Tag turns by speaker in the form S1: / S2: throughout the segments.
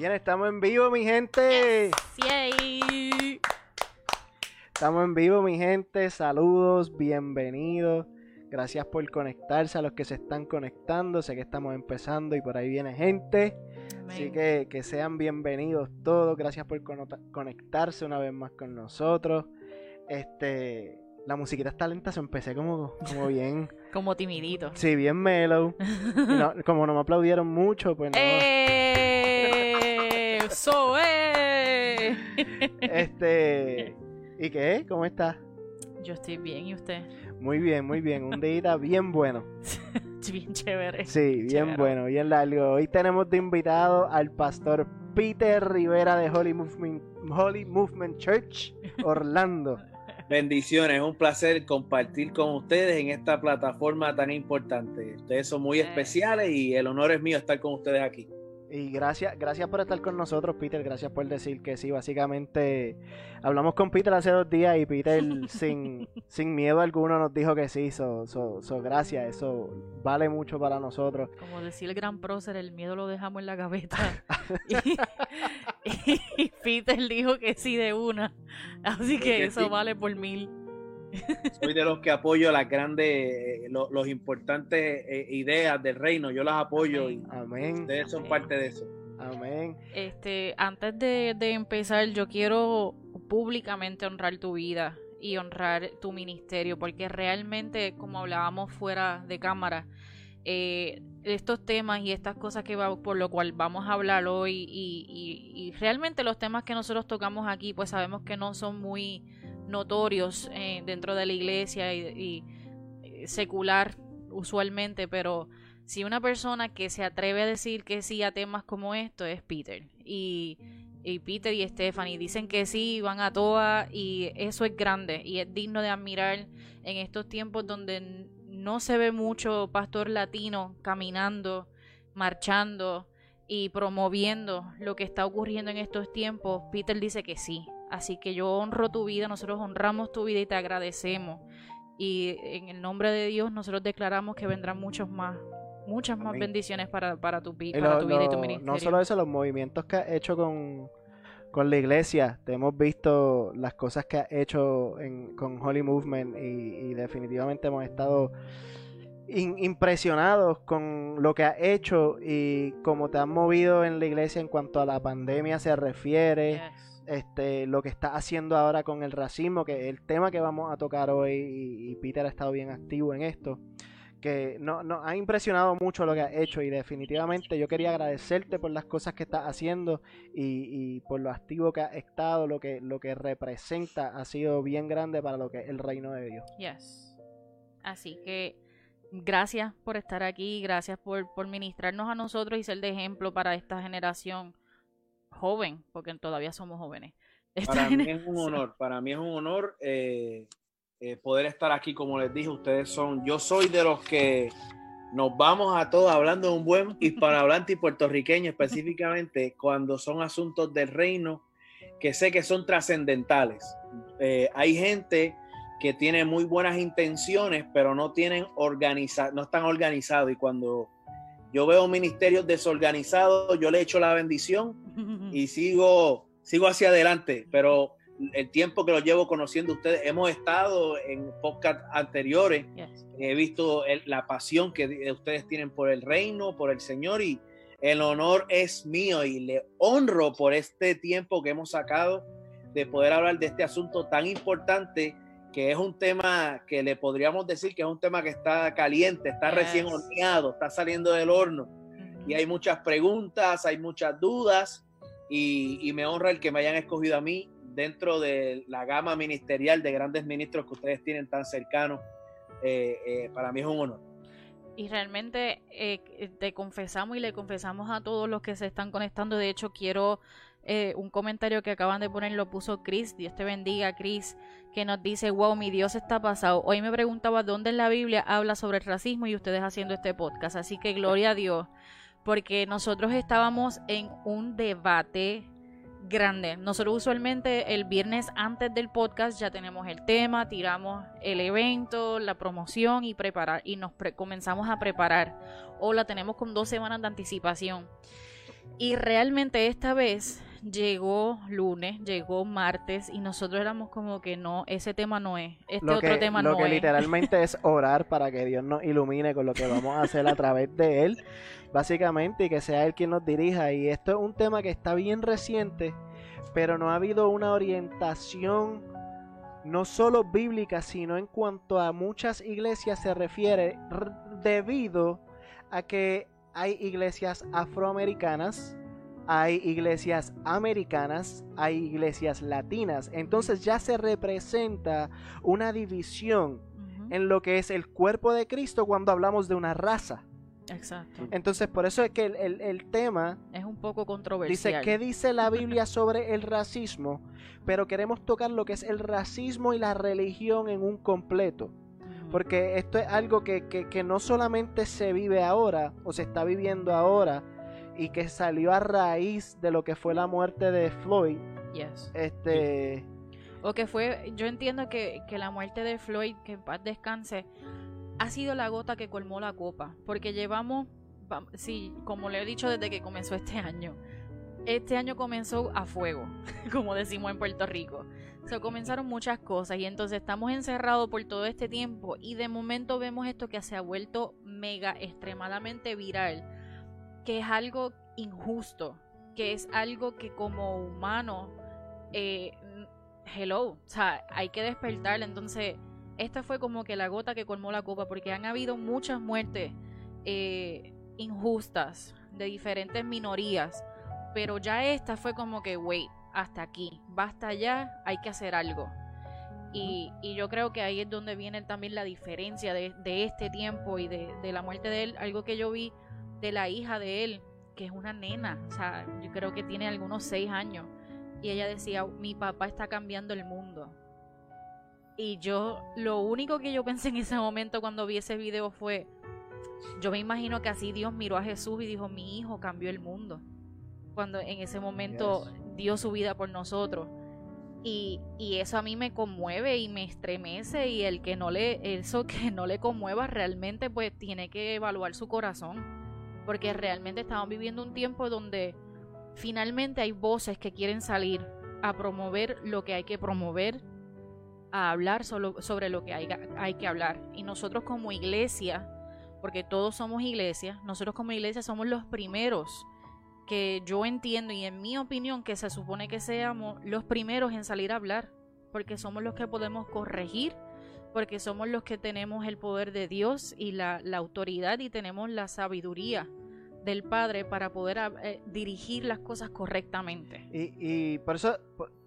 S1: Bien, estamos en vivo, mi gente.
S2: Yay.
S1: Estamos en vivo, mi gente. Saludos, bienvenidos. Gracias por conectarse a los que se están conectando. Sé que estamos empezando y por ahí viene gente. Así que, que sean bienvenidos todos. Gracias por conectarse una vez más con nosotros. Este, la musiquita está lenta, se empecé como, como bien,
S2: Como timidito.
S1: sí, bien mellow. No- como no me aplaudieron mucho, pues no.
S2: ¡Eh! ¡Eso es!
S1: Este, ¿y qué? ¿Cómo estás?
S2: Yo estoy bien, ¿y usted?
S1: Muy bien, muy bien. Un día bien bueno.
S2: Bien chévere.
S1: Sí, bien
S2: Chévere.
S1: bueno, bien largo. Hoy tenemos de invitado al pastor Peter Rivera de Holy Movement, Holy Movement Church, Orlando.
S3: Bendiciones, es un placer compartir con ustedes en esta plataforma tan importante. Ustedes son muy especiales y el honor es mío estar con ustedes aquí.
S1: Y gracias, gracias por estar con nosotros, Peter. Gracias por decir que sí. Básicamente, hablamos con Peter hace dos días y Peter, sin, sin miedo alguno, nos dijo que sí. So, so, so, gracias. Eso vale mucho para nosotros.
S2: Como decía el gran prócer, el miedo lo dejamos en la gaveta. y, y Peter dijo que sí de una. Así que eso vale por mil.
S3: Soy de los que apoyo las grandes, eh, lo- los importantes eh, ideas del reino. Yo las apoyo y
S1: Amén.
S3: ustedes son
S2: Amén.
S3: parte de eso.
S1: Amén.
S2: Este, antes de, de empezar, yo quiero públicamente honrar tu vida y honrar tu ministerio, porque realmente, como hablábamos fuera de cámara, eh, estos temas y estas cosas que va, por lo cual vamos a hablar hoy y, y- y realmente los temas que nosotros tocamos aquí, pues sabemos que no son muy notorios eh, dentro de la iglesia y, secular usualmente, pero si una persona que se atreve a decir que sí a temas como esto es Peter. Y, y Peter y Stephanie dicen que sí, van a todas y eso es grande y es digno de admirar en estos tiempos donde no se ve mucho pastor latino caminando, marchando y promoviendo lo que está ocurriendo en estos tiempos. Peter dice que sí. Así que yo honro tu vida, nosotros honramos tu vida y te agradecemos. Y en el nombre de Dios nosotros declaramos que vendrán muchos más, muchas más
S1: Amén.
S2: bendiciones para, para tu, para
S1: lo-
S2: tu vida y tu ministerio.
S1: no solo eso, los movimientos que has hecho con, con la iglesia. Te hemos visto las cosas que has hecho en- con Holy Movement y, y definitivamente hemos estado in- impresionados con lo que has hecho y cómo te has movido en la iglesia en cuanto a la pandemia se refiere.
S2: Yes.
S1: Este, lo que estás haciendo ahora con el racismo, que el tema que vamos a tocar hoy, y, Peter ha estado bien activo en esto, que no- nos ha impresionado mucho lo que has hecho y definitivamente yo quería agradecerte por las cosas que estás haciendo y, y por lo activo que has estado, lo que, lo que representa ha sido bien grande para lo que es el reino de Dios.
S2: Yes. Así que gracias por estar aquí, gracias por, por ministrarnos a nosotros y ser de ejemplo para esta generación joven, porque todavía somos jóvenes.
S3: Para mí es un honor, para mí es un honor eh, eh, poder estar aquí, como les dije, ustedes son, yo soy de los que nos vamos a todos hablando de un buen hispanohablante y puertorriqueño específicamente cuando son asuntos del reino que sé que son trascendentales. Eh, hay gente que tiene muy buenas intenciones, pero no tienen organiza no están organizados y cuando yo veo ministerios desorganizados, yo le echo la bendición y sigo, sigo hacia adelante, pero el tiempo que lo llevo conociendo ustedes, hemos estado en podcast anteriores,
S2: Yes.
S3: he visto el- la pasión que de- ustedes tienen por el reino, por el Señor y el honor es mío y le honro por este tiempo que hemos sacado de poder hablar de este asunto tan importante que es un tema que le podríamos decir que es un tema que está caliente, está
S2: Yes.
S3: recién horneado, está saliendo del horno y hay muchas preguntas, hay muchas dudas y, y me honra el que me hayan escogido a mí dentro de la gama ministerial de grandes ministros que ustedes tienen tan cercanos. Eh, eh, para mí es un honor.
S2: Y realmente eh, te confesamos y le confesamos a todos los que se están conectando. De hecho, quiero eh, un comentario que acaban de poner, lo puso Chris. Dios te bendiga, Chris, que nos dice: Wow, mi Dios está pasado. Hoy me preguntaba dónde en la Biblia habla sobre el racismo y ustedes haciendo este podcast. Así que gloria a Dios, porque nosotros estábamos en un debate grande. Nosotros usualmente el viernes antes del podcast ya tenemos el tema, tiramos el evento, la promoción y preparar y nos pre- comenzamos a preparar o la tenemos con dos semanas de anticipación. Y realmente esta vez llegó lunes, llegó martes y nosotros éramos como que no, ese tema no es, este otro tema
S1: no
S2: es.
S1: Lo que literalmente es orar para que Dios nos ilumine con lo que vamos a hacer a través de Él, básicamente, y que sea Él quien nos dirija. Y esto es un tema que está bien reciente, pero no ha habido una orientación no solo bíblica, sino en cuanto a muchas iglesias se refiere, debido a que hay iglesias afroamericanas, hay iglesias americanas, hay iglesias latinas. Entonces ya se representa una división en lo que es el cuerpo de Cristo cuando hablamos de una raza.
S2: Exacto.
S1: Entonces, por eso es que el, tema
S2: es un poco controversial.
S1: Dice, ¿qué dice la Biblia sobre el racismo? Pero queremos tocar lo que es el racismo y la religión en un completo. Porque esto es algo que, que no solamente se vive ahora o se está viviendo ahora, y que salió a raíz de lo que fue la muerte de Floyd.
S2: Yes.
S1: Este.
S2: O que fue, yo entiendo que, que la muerte de Floyd, que en paz descanse, ha sido la gota que colmó la copa. Porque llevamos, sí, como le he dicho desde que comenzó este año, este año comenzó a fuego, como decimos en Puerto Rico. Se comenzaron muchas cosas y entonces estamos encerrados por todo este tiempo y de momento vemos esto que se ha vuelto mega extremadamente viral que es algo injusto, que es algo que como humano, eh, hello, o sea, hay que despertar. Entonces, esta fue como que la gota que colmó la copa, porque han habido muchas muertes eh, injustas de diferentes minorías, pero ya esta fue como que, wait, hasta aquí, basta ya, hay que hacer algo. Y, y, yo creo que ahí es donde viene también la diferencia de, de este tiempo y de, de, la muerte de él. Algo que yo vi de la hija de él, que es una nena, o sea, yo creo que tiene algunos seis años. Y ella decía, mi papá está cambiando el mundo. Y yo, lo único que yo pensé en ese momento cuando vi ese video fue, yo me imagino que así Dios miró a Jesús y dijo, mi hijo cambió el mundo. Cuando en ese momento dio su vida por nosotros. Y, y, eso a mí me conmueve y me estremece y el que no le, eso que no le conmueva realmente pues tiene que evaluar su corazón porque realmente estamos viviendo un tiempo donde finalmente hay voces que quieren salir a promover lo que hay que promover, a hablar sobre lo que hay, hay que hablar. Y nosotros como iglesia, porque todos somos iglesia, nosotros como iglesia somos los primeros que yo entiendo y en mi opinión que se supone que seamos los primeros en salir a hablar, porque somos los que podemos corregir porque somos los que tenemos el poder de Dios y la, autoridad y tenemos la sabiduría del Padre para poder eh, dirigir las cosas correctamente.
S1: Y, y por eso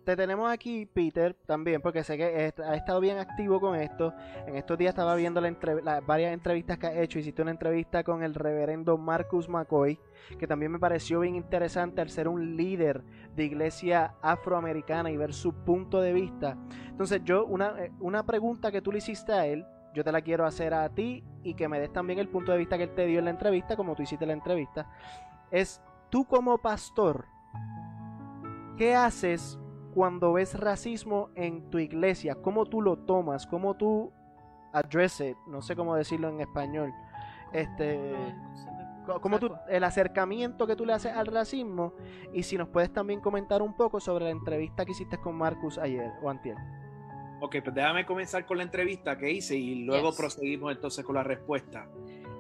S1: te tenemos aquí, Peter, también, porque sé que ha estado bien activo con esto. En estos días estaba viendo las varias entrevistas que ha hecho. Hiciste una entrevista con el reverendo Marcus McCoy, que también me pareció bien interesante al ser un líder de iglesia afroamericana y ver su punto de vista. Entonces, yo, una, eh, una pregunta que tú le hiciste a él, yo te la quiero hacer a ti y que me des también el punto de vista que él te dio en la entrevista, como tú hiciste la entrevista. Es tú como pastor, ¿qué haces cuando ves racismo en tu iglesia? ¿Cómo tú lo tomas? ¿Cómo tú address it? No sé cómo decirlo en español. Este, ¿cómo tú, el acercamiento que tú le haces al racismo y si nos puedes también comentar un poco sobre la entrevista que hiciste con Marcus ayer o antier.
S3: Ok, pues déjame comenzar con la entrevista que hice y luego proseguimos entonces con la respuesta.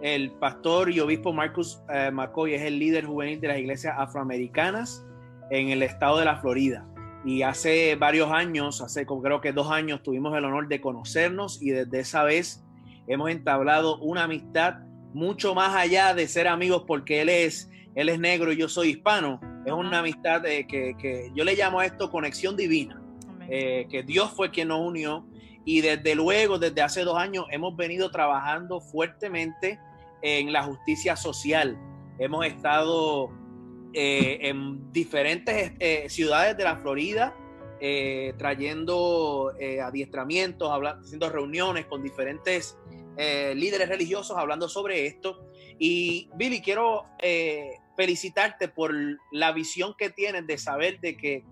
S3: El pastor y obispo Marcus eh, McCoy es el líder juvenil de las iglesias afroamericanas en el estado de la Florida. Y hace varios años, hace creo que dos años, tuvimos el honor de conocernos y desde esa vez hemos entablado una amistad mucho más allá de ser amigos porque él es, él es negro y yo soy hispano. Es una amistad que, que, yo le llamo a esto conexión divina, eh, que Dios fue quien nos unió y desde luego, desde hace dos años, hemos venido trabajando fuertemente en la justicia social. Hemos estado eh, en diferentes eh, ciudades de la Florida, eh, trayendo adiestramientos, haciendo reuniones con diferentes líderes religiosos hablando sobre esto. Y Billy, quiero felicitarte por la visión que tienes de saber de que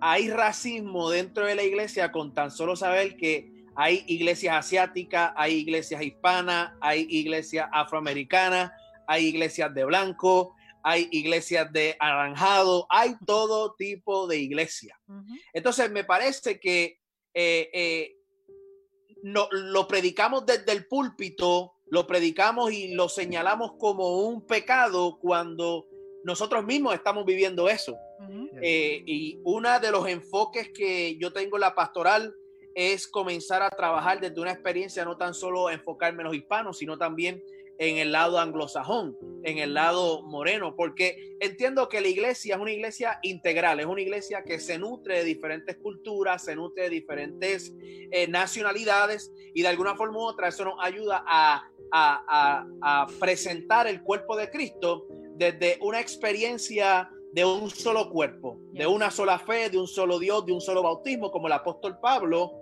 S3: hay racismo dentro de la iglesia con tan solo saber que hay iglesias asiáticas, hay iglesias hispanas, hay iglesias afroamericanas, hay iglesias de blanco, hay iglesias de aranjado, hay todo tipo de iglesia. Entonces me parece que eh, eh, no, lo predicamos desde el púlpito, lo predicamos y lo señalamos como un pecado cuando nosotros mismos estamos viviendo eso. Eh, y uno de los enfoques que yo tengo en la pastoral es comenzar a trabajar desde una experiencia, no tan solo enfocarme en los hispanos, sino también en el lado anglosajón, en el lado moreno, porque entiendo que la iglesia es una iglesia integral, es una iglesia que se nutre de diferentes culturas, se nutre de diferentes eh, nacionalidades y de alguna forma u otra eso nos ayuda a, presentar el cuerpo de Cristo desde una experiencia de un solo cuerpo, de una sola fe, de un solo Dios, de un solo bautismo, como el apóstol Pablo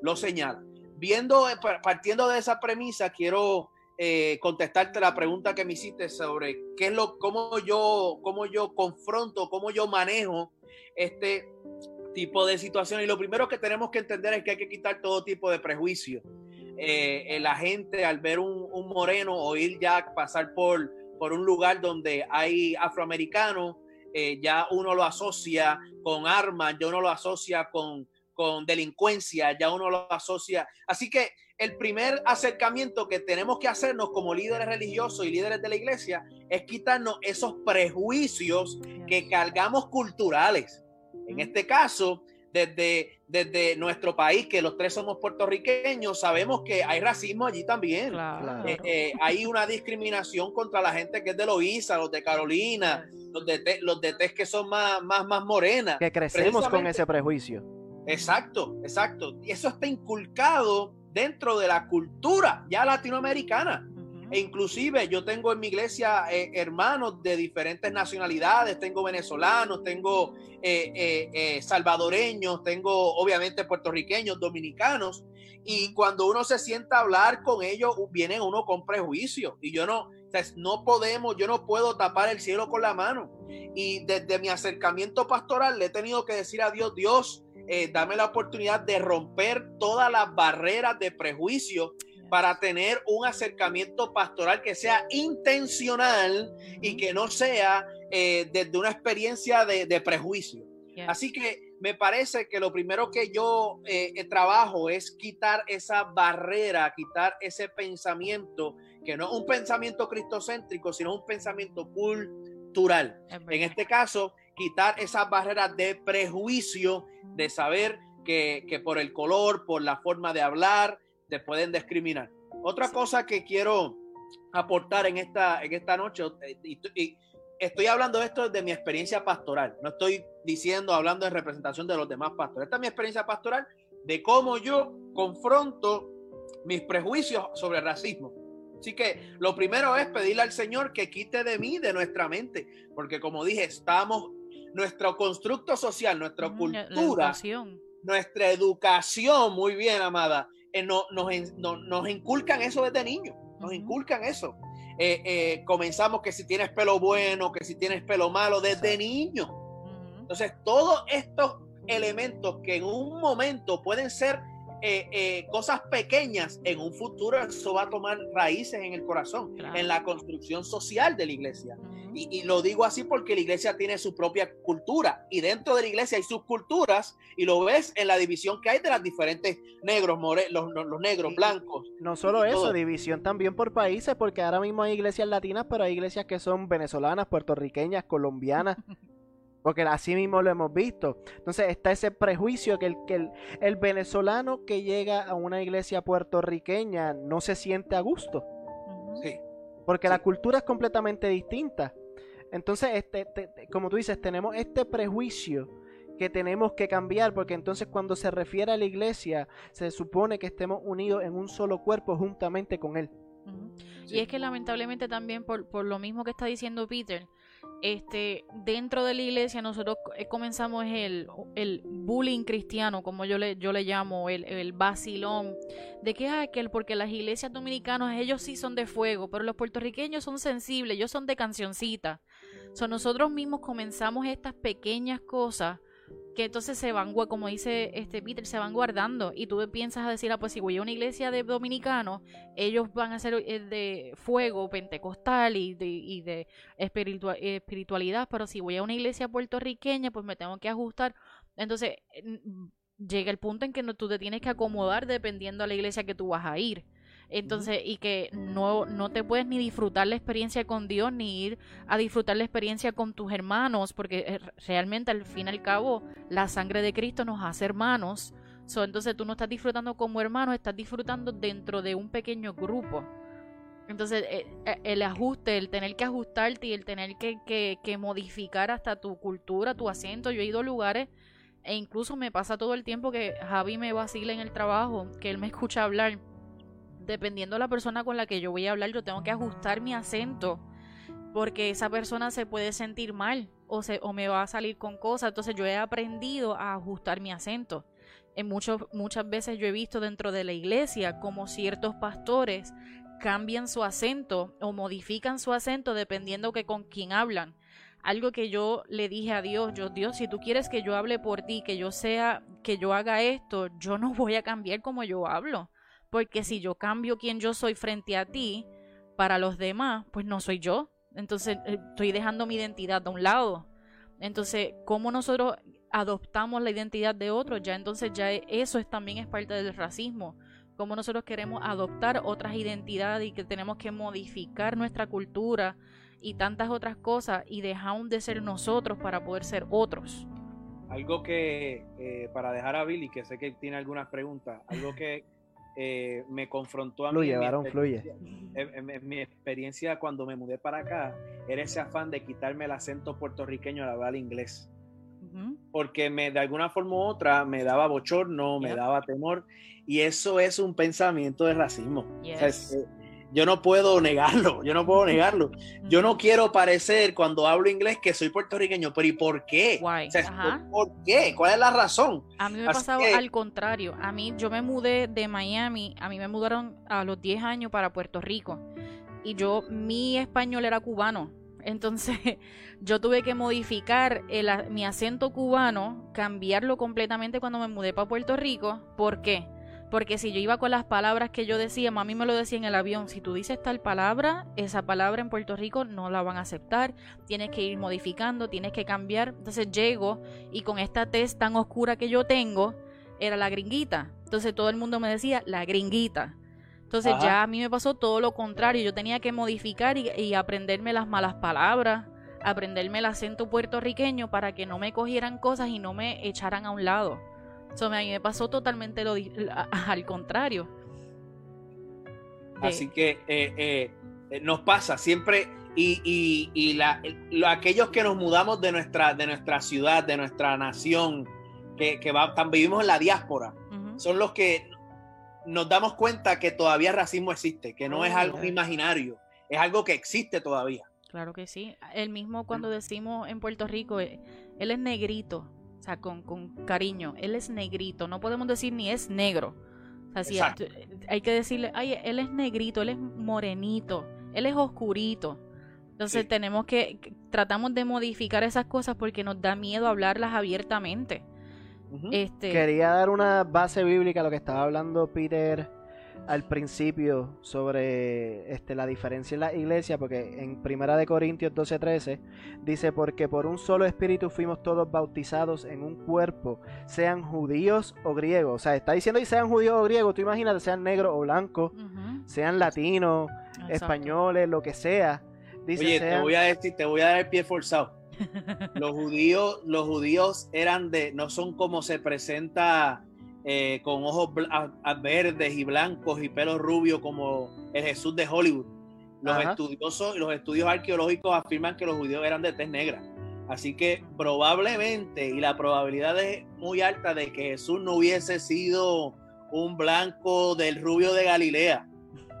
S3: lo señala. Viendo, partiendo de esa premisa, quiero eh, contestarte la pregunta que me hiciste sobre qué es lo, cómo yo, cómo yo confronto, cómo yo manejo este tipo de situaciones. Y lo primero que tenemos que entender es que hay que quitar todo tipo de prejuicio. Eh, la gente al ver un, moreno o ir ya pasar por, por un lugar donde hay afroamericanos, eh, ya uno lo asocia con armas, ya uno lo asocia con, con delincuencia, ya uno lo asocia. Así que el primer acercamiento que tenemos que hacernos como líderes religiosos y líderes de la iglesia es quitarnos esos prejuicios que cargamos culturales. En este caso, desde, desde nuestro país, que los tres somos puertorriqueños, sabemos que hay racismo allí también. Eh, eh, hay una discriminación contra la gente que es de Loíza, los de Carolina, los de, los de Tez que son más, más, más morenas.
S1: Que crecemos con ese prejuicio.
S3: Exacto, exacto. Y eso está inculcado dentro de la cultura ya latinoamericana. E inclusive yo tengo en mi iglesia eh, hermanos de diferentes nacionalidades, tengo venezolanos, tengo eh, eh, salvadoreños, tengo obviamente puertorriqueños, dominicanos, y cuando uno se sienta a hablar con ellos, viene uno con prejuicio, y yo no, no podemos, yo no puedo tapar el cielo con la mano. Y desde mi acercamiento pastoral le he tenido que decir a Dios, Dios, eh, dame la oportunidad de romper todas las barreras de prejuicio para tener un acercamiento pastoral que sea intencional y que no sea eh, desde una experiencia de, prejuicio. Así que me parece que lo primero que yo eh, trabajo es quitar esa barrera, quitar ese pensamiento, que no es un pensamiento cristocéntrico, sino un pensamiento cultural. En este caso, quitar esas barreras de prejuicio, de saber que, por el color, por la forma de hablar, te pueden discriminar. Otra cosa que quiero aportar en esta, en esta noche, eh, y, estoy hablando de esto desde mi experiencia pastoral, no estoy diciendo, hablando en representación de los demás pastores, esta es mi experiencia pastoral de cómo yo confronto mis prejuicios sobre el racismo. Así que lo primero es pedirle al Señor que quite de mí, de nuestra mente, porque como dije, estamos nuestro constructo social, nuestra cultura, nuestra educación, muy bien, amada, eh, no, nos, inculcan eso desde niños, nos inculcan eso. Eh, eh, comenzamos que si tienes pelo bueno, que si tienes pelo malo, desde niño. Entonces, todos estos elementos que en un momento pueden ser cosas pequeñas, en un futuro eso va a tomar raíces en el corazón, en la construcción social de la iglesia. Y, lo digo así porque la iglesia tiene su propia cultura y dentro de la iglesia hay sus culturas y lo ves en la división que hay de las diferentes negros, los, los, negros, blancos.
S1: No solo eso, división también por países porque ahora mismo hay iglesias latinas, pero hay iglesias que son venezolanas, puertorriqueñas, colombianas. Porque así mismo lo hemos visto. Entonces está ese prejuicio que el, que el, el venezolano que llega a una iglesia puertorriqueña no se siente a gusto. Sí porque la cultura es completamente distinta. Entonces, este, como tú dices, tenemos este prejuicio que tenemos que cambiar, porque entonces cuando se refiere a la iglesia, se supone que estemos unidos en un solo cuerpo juntamente con Él.
S2: Y es que lamentablemente también por, por lo mismo que está diciendo Peter, este, dentro de la iglesia nosotros eh, comenzamos el, el bullying cristiano, como yo le, yo le llamo, el, el vacilón, de que es aquel, porque las iglesias dominicanas, ellos sí son de fuego, pero los puertorriqueños son sensibles, ellos son de cancioncita. So, nosotros mismos comenzamos estas pequeñas cosas que entonces se van, como dice este Peter, se van guardando. Y tú piensas a decir, ah, pues si voy a una iglesia de dominicanos, ellos van a ser eh, de fuego pentecostal y de, y de espiritualidad, pero si voy a una iglesia puertorriqueña, pues me tengo que ajustar. Entonces, llega el punto en que no, tú te tienes que acomodar dependiendo a la iglesia que tú vas a ir. Entonces, y que no, no te puedes ni disfrutar la experiencia con Dios, ni ir a disfrutar la experiencia con tus hermanos, porque eh, realmente al fin y al cabo la sangre de Cristo nos hace hermanos. So, entonces tú no estás disfrutando como hermano, estás disfrutando dentro de un pequeño grupo. Entonces, eh, eh, el ajuste, el tener que ajustarte y el tener que, que, modificar hasta tu cultura, tu acento. Yo he ido a lugares e incluso me pasa todo el tiempo que Javi me vacila en el trabajo, que él me escucha hablar dependiendo de la persona con la que yo voy a hablar, yo tengo que ajustar mi acento porque esa persona se puede sentir mal o, se, o me va a salir con cosas. Entonces yo he aprendido a ajustar mi acento. En muchos, muchas veces yo he visto dentro de la iglesia como ciertos pastores cambian su acento o modifican su acento dependiendo que con quién hablan. Algo que yo le dije a Dios, yo Dios, si tú quieres que yo hable por ti, que yo sea, que yo haga esto, yo no voy a cambiar como yo hablo. Porque si yo cambio quién yo soy frente a ti, para los demás, pues no soy yo. Entonces eh, estoy dejando mi identidad de un lado. Entonces, ¿cómo nosotros adoptamos la identidad de otros? Ya entonces ya e, eso es, también es parte del racismo. Cómo nosotros queremos adoptar otras identidades y que tenemos que modificar nuestra cultura y tantas otras cosas y dejar de ser nosotros para poder ser otros.
S3: Algo que, eh, para dejar a Billy, que sé que tiene algunas preguntas, algo que eh, me confrontó a
S1: mí.
S3: fluye. En, mi experiencia cuando me mudé para acá, era ese afán de quitarme el acento puertorriqueño al hablar inglés. Porque me, de alguna forma u otra me daba bochorno, me daba temor, y eso es un pensamiento de racismo. Eh, yo no puedo negarlo, yo no puedo negarlo. Yo no quiero parecer cuando hablo inglés que soy puertorriqueño, pero ¿y por qué? ¿Por qué? ¿Cuál es la razón?
S2: A mí me pasaba al contrario. A mí, yo me mudé de Miami, a mí me mudaron a los 10 años para Puerto Rico. Y yo, mi español era cubano. Entonces, yo tuve que modificar mi acento cubano, cambiarlo completamente cuando me mudé para Puerto Rico. ¿Por qué? Porque si yo iba con las palabras que yo decía, mami me lo decía en el avión, si tú dices tal palabra, esa palabra en Puerto Rico no la van a aceptar, tienes que ir modificando, tienes que cambiar. Entonces llego y con esta tez tan oscura que yo tengo, era la gringuita. Entonces todo el mundo me decía, la gringuita. Entonces ya a mí me pasó todo lo contrario, yo tenía que modificar y, y aprenderme las malas palabras, aprenderme el acento puertorriqueño para que no me cogieran cosas y no me echaran a un lado a mí me pasó totalmente lo, al contrario.
S3: Así que eh, eh, eh, nos pasa siempre y, y, la, aquellos que nos mudamos de nuestra, de nuestra ciudad, de nuestra nación, que, que vivimos en la diáspora, son los que nos damos cuenta que todavía racismo existe, que no es oh, algo imaginario, es algo que existe todavía.
S2: Claro que sí. El mismo cuando decimos en Puerto Rico, él es negrito sea, con, con cariño. Él es negrito, no podemos decir ni es negro. O sea, hay que decirle, ay, él es negrito, él es morenito, él es oscurito. Entonces tenemos que, tratamos de modificar esas cosas porque nos da miedo hablarlas abiertamente.
S1: este... Quería dar una base bíblica a lo que estaba hablando Peter al principio sobre este, la diferencia en la iglesia, porque en Primera de Corintios 12:13 dice, porque por un solo espíritu fuimos todos bautizados en un cuerpo, sean judíos o griegos. O sea, está diciendo y sean judíos o griegos, tú imagínate, sean negros o blancos, sean latinos, españoles, lo que sea.
S3: Dice, Oye, te voy a decir, te voy a dar el pie forzado. los judíos, los judíos eran de, no son como se presenta eh, con ojos verdes y blancos y pelos rubios como el Jesús de Hollywood. Los estudiosos y los estudios arqueológicos afirman que los judíos eran de tez negra. Así que probablemente, y la probabilidad es muy alta de que Jesús no hubiese sido un blanco del rubio de Galilea.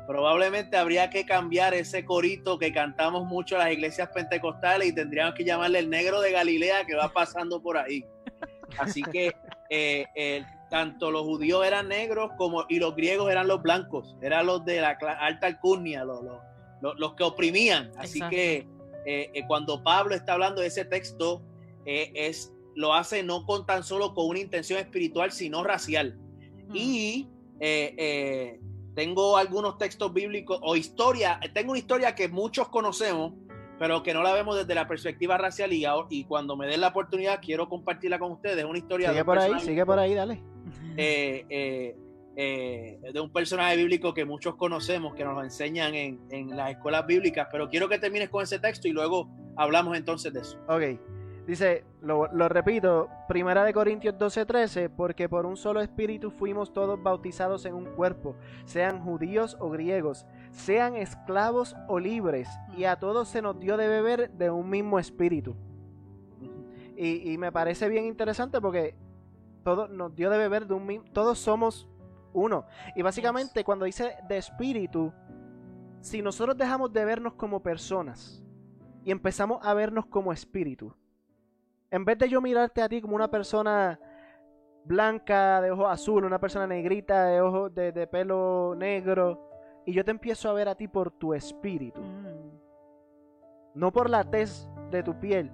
S3: Probablemente habría que cambiar ese corito que cantamos mucho en las iglesias pentecostales y tendríamos que llamarle el negro de Galilea que va pasando por ahí. Así que eh, el tanto los judíos eran negros como y los griegos eran los blancos, eran los de la alta alcurnia, los, los, que oprimían. Así que eh, eh, cuando Pablo está hablando de ese texto, eh, es lo hace no con tan solo con una intención espiritual, sino racial. Y eh, eh, tengo algunos textos bíblicos o historia, tengo una historia que muchos conocemos, pero que no la vemos desde la perspectiva racial y, y cuando me den la oportunidad quiero compartirla con ustedes. Es una historia...
S1: Sigue por ahí, sigue por ahí, dale.
S3: Eh, de un personaje bíblico que muchos conocemos, que nos lo enseñan en, en las escuelas bíblicas, pero quiero que termines con ese texto y luego hablamos entonces de eso.
S1: Ok. Dice, lo, repito, Primera de Corintios 12:13, porque por un solo espíritu fuimos todos bautizados en un cuerpo, sean judíos o griegos, sean esclavos o libres, y a todos se nos dio de beber de un mismo espíritu. Y, me parece bien interesante porque todo nos dio de beber de un mismo, todos somos uno. Y básicamente cuando dice de espíritu, si nosotros dejamos de vernos como personas y empezamos a vernos como espíritu, en vez de yo mirarte a ti como una persona blanca, de ojos azul, una persona negrita, de ojos de, pelo negro, y yo te empiezo a ver a ti por tu espíritu, mm. no por la tez de tu piel.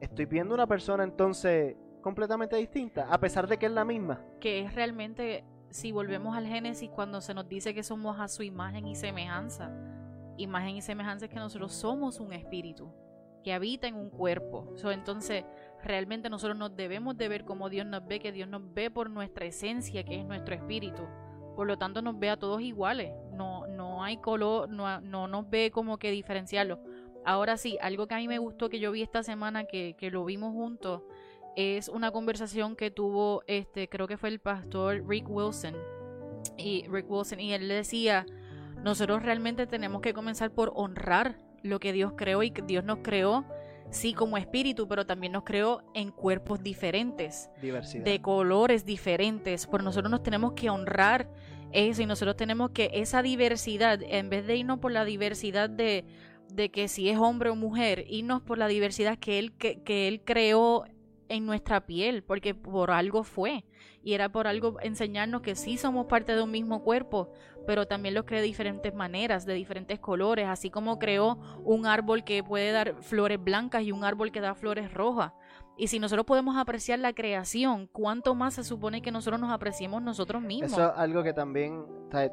S1: Estoy viendo una persona entonces completamente distinta, a pesar de que es la misma.
S2: Que es realmente, si volvemos al Génesis, cuando se nos dice que somos a su imagen y semejanza, imagen y semejanza es que nosotros somos un espíritu que habita en un cuerpo. entonces, realmente nosotros nos debemos de ver como Dios nos ve, que Dios nos ve por nuestra esencia, que es nuestro espíritu. Por lo tanto, nos ve a todos iguales. No, no hay color, no, no nos ve como que diferenciarlo. Ahora sí, algo que a mí me gustó que yo vi esta semana, que, que lo vimos juntos, es una conversación que tuvo, este, creo que fue el pastor Rick Wilson. Y Rick Wilson, y él decía, nosotros realmente tenemos que comenzar por honrar lo que Dios creó y que Dios nos creó, sí, como espíritu, pero también nos creó en cuerpos diferentes, de colores diferentes. Por nosotros nos tenemos que honrar eso y nosotros tenemos que esa diversidad, en vez de irnos por la diversidad de, de que si es hombre o mujer, irnos por la diversidad que Él, que, que él creó en nuestra piel, porque por algo fue. Y era por algo enseñarnos que sí somos parte de un mismo cuerpo, pero también los creó de diferentes maneras, de diferentes colores, así como creó un árbol que puede dar flores blancas y un árbol que da flores rojas. Y si nosotros podemos apreciar la creación, ¿cuánto más se supone que nosotros nos apreciemos nosotros mismos?
S1: Eso es algo que también...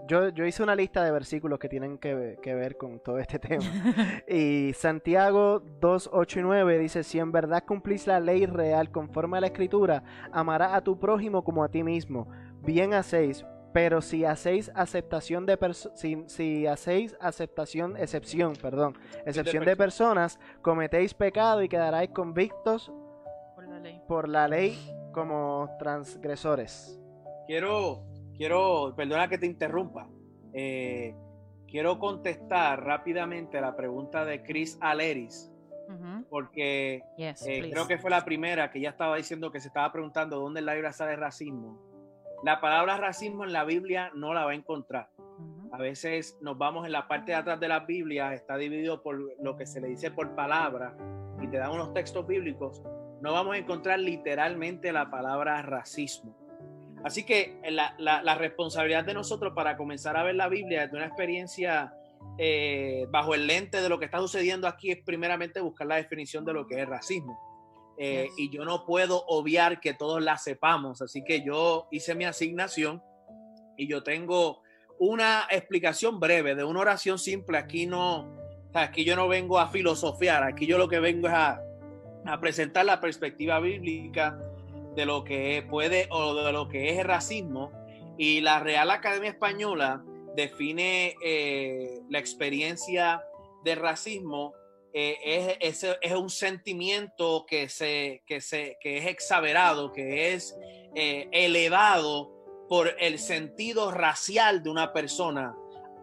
S1: yo, yo hice una lista de versículos que tienen que, ver con todo este tema. y Santiago 2, 8 y 9 dice, si en verdad cumplís la ley real conforme a la escritura, amarás a tu prójimo como a ti mismo. Bien hacéis, pero si hacéis aceptación de si, si, hacéis aceptación, excepción, perdón, excepción de personas, cometéis pecado y quedaréis convictos por la ley, como transgresores.
S3: Quiero, quiero, perdona que te interrumpa. Eh, quiero contestar rápidamente la pregunta de Chris Aleris, porque eh, creo que fue la primera que ya estaba diciendo que se estaba preguntando dónde en la Biblia sale racismo. La palabra racismo en la Biblia no la va a encontrar. A veces nos vamos en la parte de atrás de la Biblia, está dividido por lo que se le dice por palabra y te dan unos textos bíblicos. No vamos a encontrar literalmente la palabra racismo. Así que la, responsabilidad de nosotros para comenzar a ver la Biblia de una experiencia eh, bajo el lente de lo que está sucediendo aquí es primeramente buscar la definición de lo que es racismo. Eh, y yo no puedo obviar que todos la sepamos. Así que yo hice mi asignación y yo tengo una explicación breve de una oración simple. Aquí no, aquí yo no vengo a filosofiar, aquí yo lo que vengo es a, a presentar la perspectiva bíblica de lo que puede o de lo que es el racismo. Y la Real Academia Española define eh, la experiencia de racismo eh, es, es, un sentimiento que, se, que, se, que es exagerado, que es eh, elevado por el sentido racial de una persona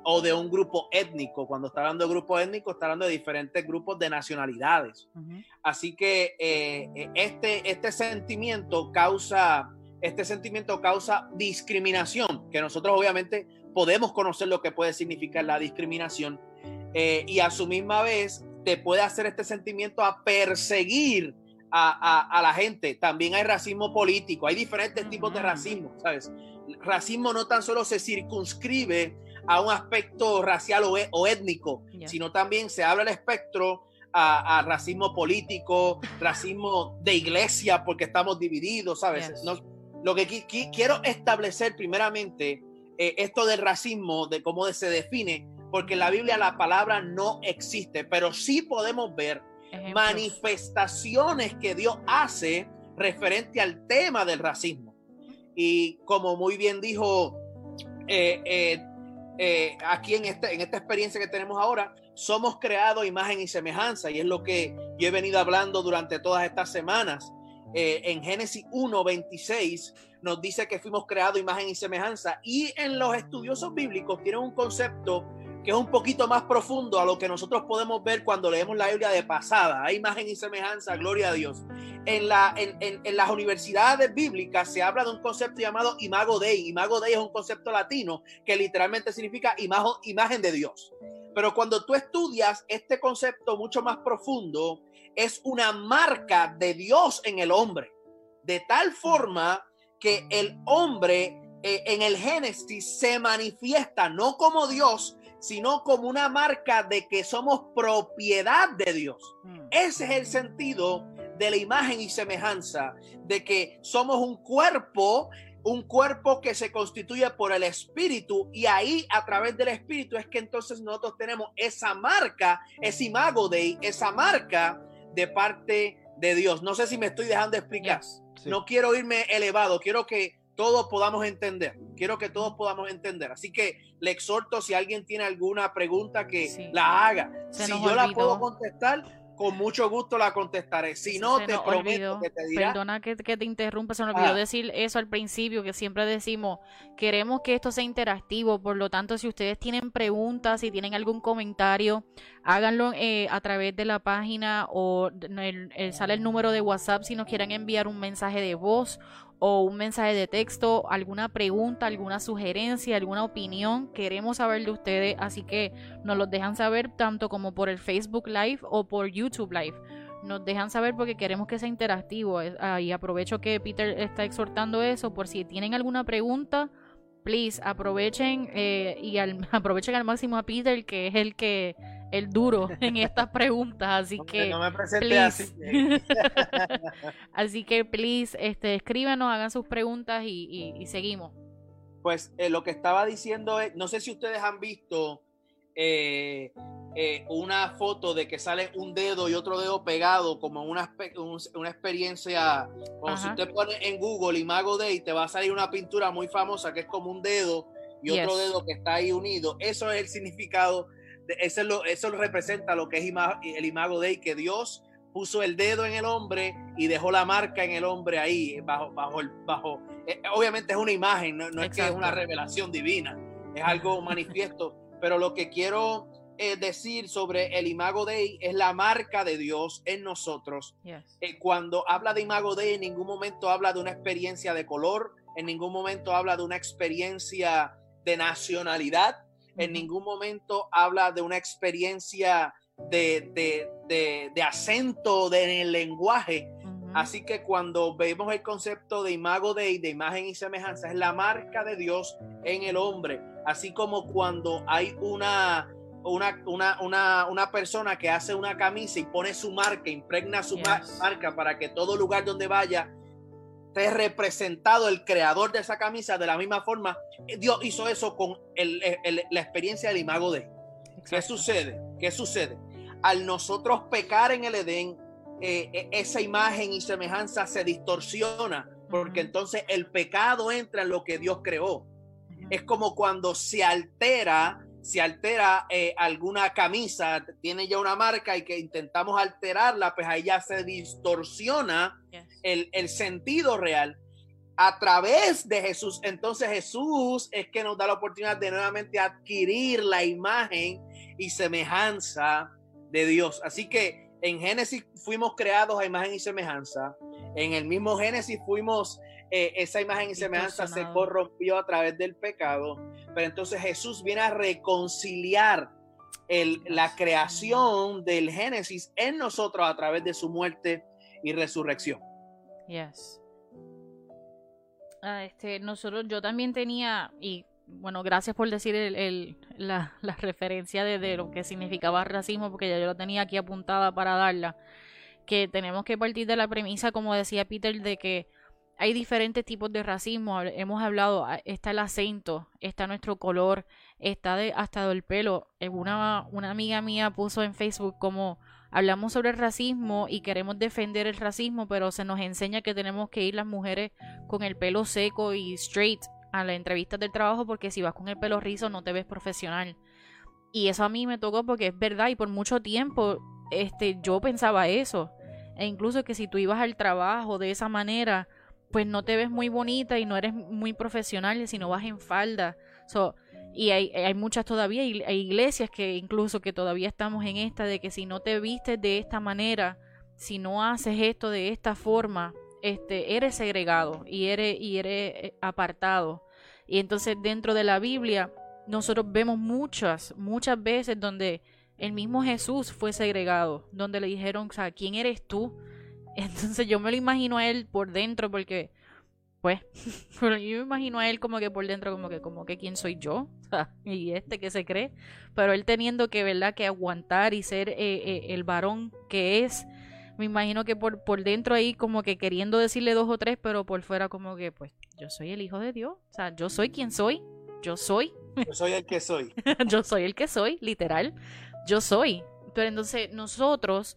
S3: o de un grupo étnico. Cuando está hablando de grupo étnico, está hablando de diferentes grupos de nacionalidades. Así que eh, este, este sentimiento causa, este sentimiento causa discriminación, que nosotros obviamente podemos conocer lo que puede significar la discriminación. y a su misma vez te puede hacer este sentimiento a perseguir a, la gente. También hay racismo político, hay diferentes tipos de racismo, ¿sabes? Racismo no tan solo se circunscribe a un aspecto racial o, e, étnico, sino también se habla el espectro a, racismo político, racismo de iglesia, porque estamos divididos, ¿sabes? No, lo que quiero establecer primeramente, eh, esto del racismo, de cómo se define, porque en la Biblia la palabra no existe, pero sí podemos ver manifestaciones que Dios hace referente al tema del racismo. Y como muy bien dijo eh, eh, eh, aquí en, este, en esta experiencia que tenemos ahora, somos creados imagen y semejanza, y es lo que yo he venido hablando durante todas estas semanas. en Génesis 1, 26 nos dice que fuimos creados imagen y semejanza, y en los estudiosos bíblicos tienen un concepto que es un poquito más profundo a lo que nosotros podemos ver cuando leemos la Biblia de pasada. Hay imagen y semejanza, gloria a Dios. En, la, en, en, las universidades bíblicas se habla de un concepto llamado imago Dei. Imago Dei es un concepto latino que literalmente significa imagen, imagen de Dios. Pero cuando tú estudias este concepto mucho más profundo, es una marca de Dios en el hombre. De tal forma que el hombre eh, en el Génesis se manifiesta no como Dios, sino como una marca de que somos propiedad de Dios. Hmm. Ese es el sentido de la imagen y semejanza, de que somos un cuerpo, un cuerpo que se constituye por el Espíritu y ahí a través del Espíritu es que entonces nosotros tenemos esa marca, ese imago de esa marca de parte de Dios. No sé si me estoy dejando explicar. No quiero irme elevado, quiero que todos podamos entender. Quiero que todos podamos entender. Así que le exhorto si alguien tiene alguna pregunta que la haga. si yo la puedo contestar, con mucho gusto la contestaré. Si no, te prometo que te dirá.
S2: Perdona que, te interrumpa, se me olvidó ah. decir eso al principio, que siempre decimos, queremos que esto sea interactivo, por lo tanto, si ustedes tienen preguntas, si tienen algún comentario, háganlo eh, a través de la página o sale el número de WhatsApp si nos quieren enviar un mensaje de voz o un mensaje de texto, alguna pregunta, alguna sugerencia, alguna opinión, queremos saber de ustedes, así que nos los dejan saber tanto como por el Facebook Live o por YouTube Live. Nos dejan saber porque queremos que sea interactivo. Y aprovecho que Peter está exhortando eso por si tienen alguna pregunta please aprovechen eh, y aprovechen al máximo a Peter que es el que el duro en estas preguntas así que
S3: no me please, así.
S2: así que please este escríbanos hagan sus preguntas y, seguimos
S3: pues eh, lo que estaba diciendo es no sé si ustedes han visto eh, eh, una foto de que sale un dedo y otro dedo pegado, como una, una experiencia, como si usted pone en Google Imago Day, te va a salir una pintura muy famosa que es como un dedo y otro dedo que está ahí unido. Eso es el significado, eso, lo, eso representa lo que es el Imago Day, que Dios puso el dedo en el hombre y dejó la marca en el hombre ahí, bajo, bajo, el, bajo. Eh, obviamente es una imagen, no, no es que es una revelación divina, es algo manifiesto, pero lo que quiero eh, decir sobre el Imago Dei es la marca de Dios en nosotros. Eh, cuando habla de Imago Dei, en ningún momento habla de una experiencia de color, en ningún momento habla de una experiencia de nacionalidad, en ningún momento habla de una experiencia de, de, de, acento de, el lenguaje. Así que cuando vemos el concepto de imago Dei, de imagen y semejanza, es la marca de Dios en el hombre. Así como cuando hay una una, una, una, persona que hace una camisa y pone su marca, impregna su marca para que todo lugar donde vaya esté representado el creador de esa camisa de la misma forma. Eh, Dios hizo eso con la experiencia del imago de. ¿Qué sucede? ¿Qué sucede? Al nosotros pecar en el Edén, eh, e, esa imagen y semejanza se distorsiona, porque entonces el pecado entra en lo que Dios creó. Es como cuando se altera si altera eh, alguna camisa, tiene ya una marca y que intentamos alterarla, pues ahí ya se distorsiona el, sentido real a través de Jesús. Entonces Jesús es que nos da la oportunidad de nuevamente adquirir la imagen y semejanza de Dios. Así que en Génesis fuimos creados a imagen y semejanza. En el mismo Génesis fuimos eh, esa imagen y semejanza se corrompió a través del pecado, pero entonces Jesús viene a reconciliar la creación del Génesis en nosotros a través de su muerte y resurrección.
S2: Yes. Ah, este, nosotros, yo también tenía, y bueno, gracias por decir el, la, la, referencia de, de, lo que significaba racismo, porque ya yo lo tenía aquí apuntada para darla, que tenemos que partir de la premisa, como decía Peter, de que hay diferentes tipos de racismo. Hemos hablado, ah, está el acento, está nuestro color, está de, hasta del pelo. Eh, una, una amiga mía puso en Facebook como hablamos sobre el racismo y queremos defender el racismo, pero se nos enseña que tenemos que ir las mujeres con el pelo seco y straight a la entrevista del trabajo porque si vas con el pelo rizo no te ves profesional. Y eso a mí me tocó porque es verdad y por mucho tiempo este yo pensaba eso. E incluso que si tú ibas al trabajo de esa manera, pues no te ves muy bonita y no eres muy profesional si no vas en falda. So, y hay, hay muchas todavía, hay iglesias que incluso que todavía estamos en esta, de que si no te vistes de esta manera, si no haces esto de esta forma, este, eres segregado y eres, y eres eh, apartado. Y entonces dentro de la Biblia, nosotros vemos muchas, muchas veces donde el mismo Jesús fue segregado, donde le dijeron, o sea, ¿quién eres tú? Entonces yo me lo imagino a él por dentro porque, pues, yo me imagino a él como que por dentro, como que, como que quién soy yo, y este que se cree, pero él teniendo que, ¿verdad?, que aguantar y ser eh, eh, el varón que es, me imagino que por, por dentro ahí como que queriendo decirle dos o tres, pero por fuera como que, pues, yo soy el hijo de Dios, o sea, yo soy quien soy, yo soy.
S3: Yo soy el que soy.
S2: yo soy el que soy, literal, yo soy. Pero entonces nosotros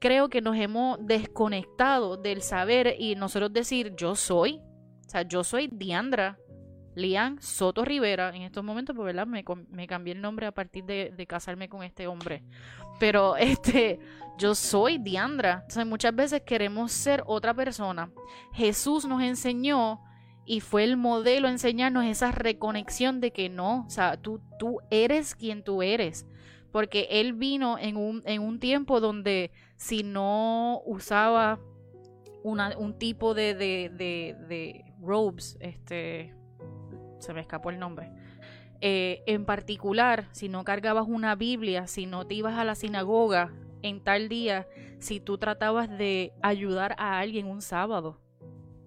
S2: creo que nos hemos desconectado del saber y nosotros decir yo soy, o sea, yo soy Diandra, Lian Soto Rivera, en estos momentos, pues, ¿verdad? Me, me cambié el nombre a partir de, casarme con este hombre. Pero este, yo soy Diandra. Entonces muchas veces queremos ser otra persona. Jesús nos enseñó y fue el modelo enseñarnos esa reconexión de que no, o sea, tú, tú eres quien tú eres porque él vino en un, en un tiempo donde si no usaba un tipo de, de, de, robes, este, se me escapó el nombre, eh, en particular, si no cargabas una Biblia, si no te ibas a la sinagoga en tal día, si tú tratabas de ayudar a alguien un sábado,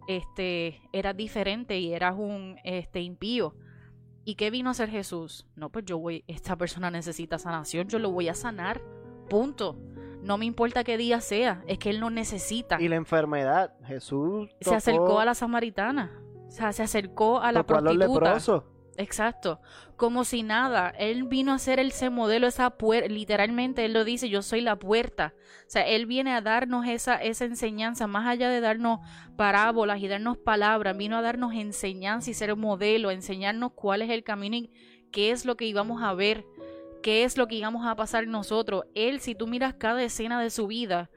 S2: este, eras diferente y eras un este, impío. ¿Y qué vino a hacer Jesús? No, pues yo voy, esta persona necesita sanación, yo lo voy a sanar. Punto. No me importa qué día sea, es que él no necesita.
S1: Y la enfermedad, Jesús
S2: se acercó a la samaritana. O sea, se acercó a la prostituta. Exacto. Como si nada. Él vino a ser ese modelo, esa puerta. Literalmente él lo dice, yo soy la puerta. O sea, él viene a darnos esa, esa enseñanza, más allá de darnos parábolas y darnos palabras, vino a darnos enseñanza y ser modelo, enseñarnos cuál es el camino y qué es lo que íbamos a ver, qué es lo que íbamos a pasar nosotros. Él, si tú miras cada escena de su vida,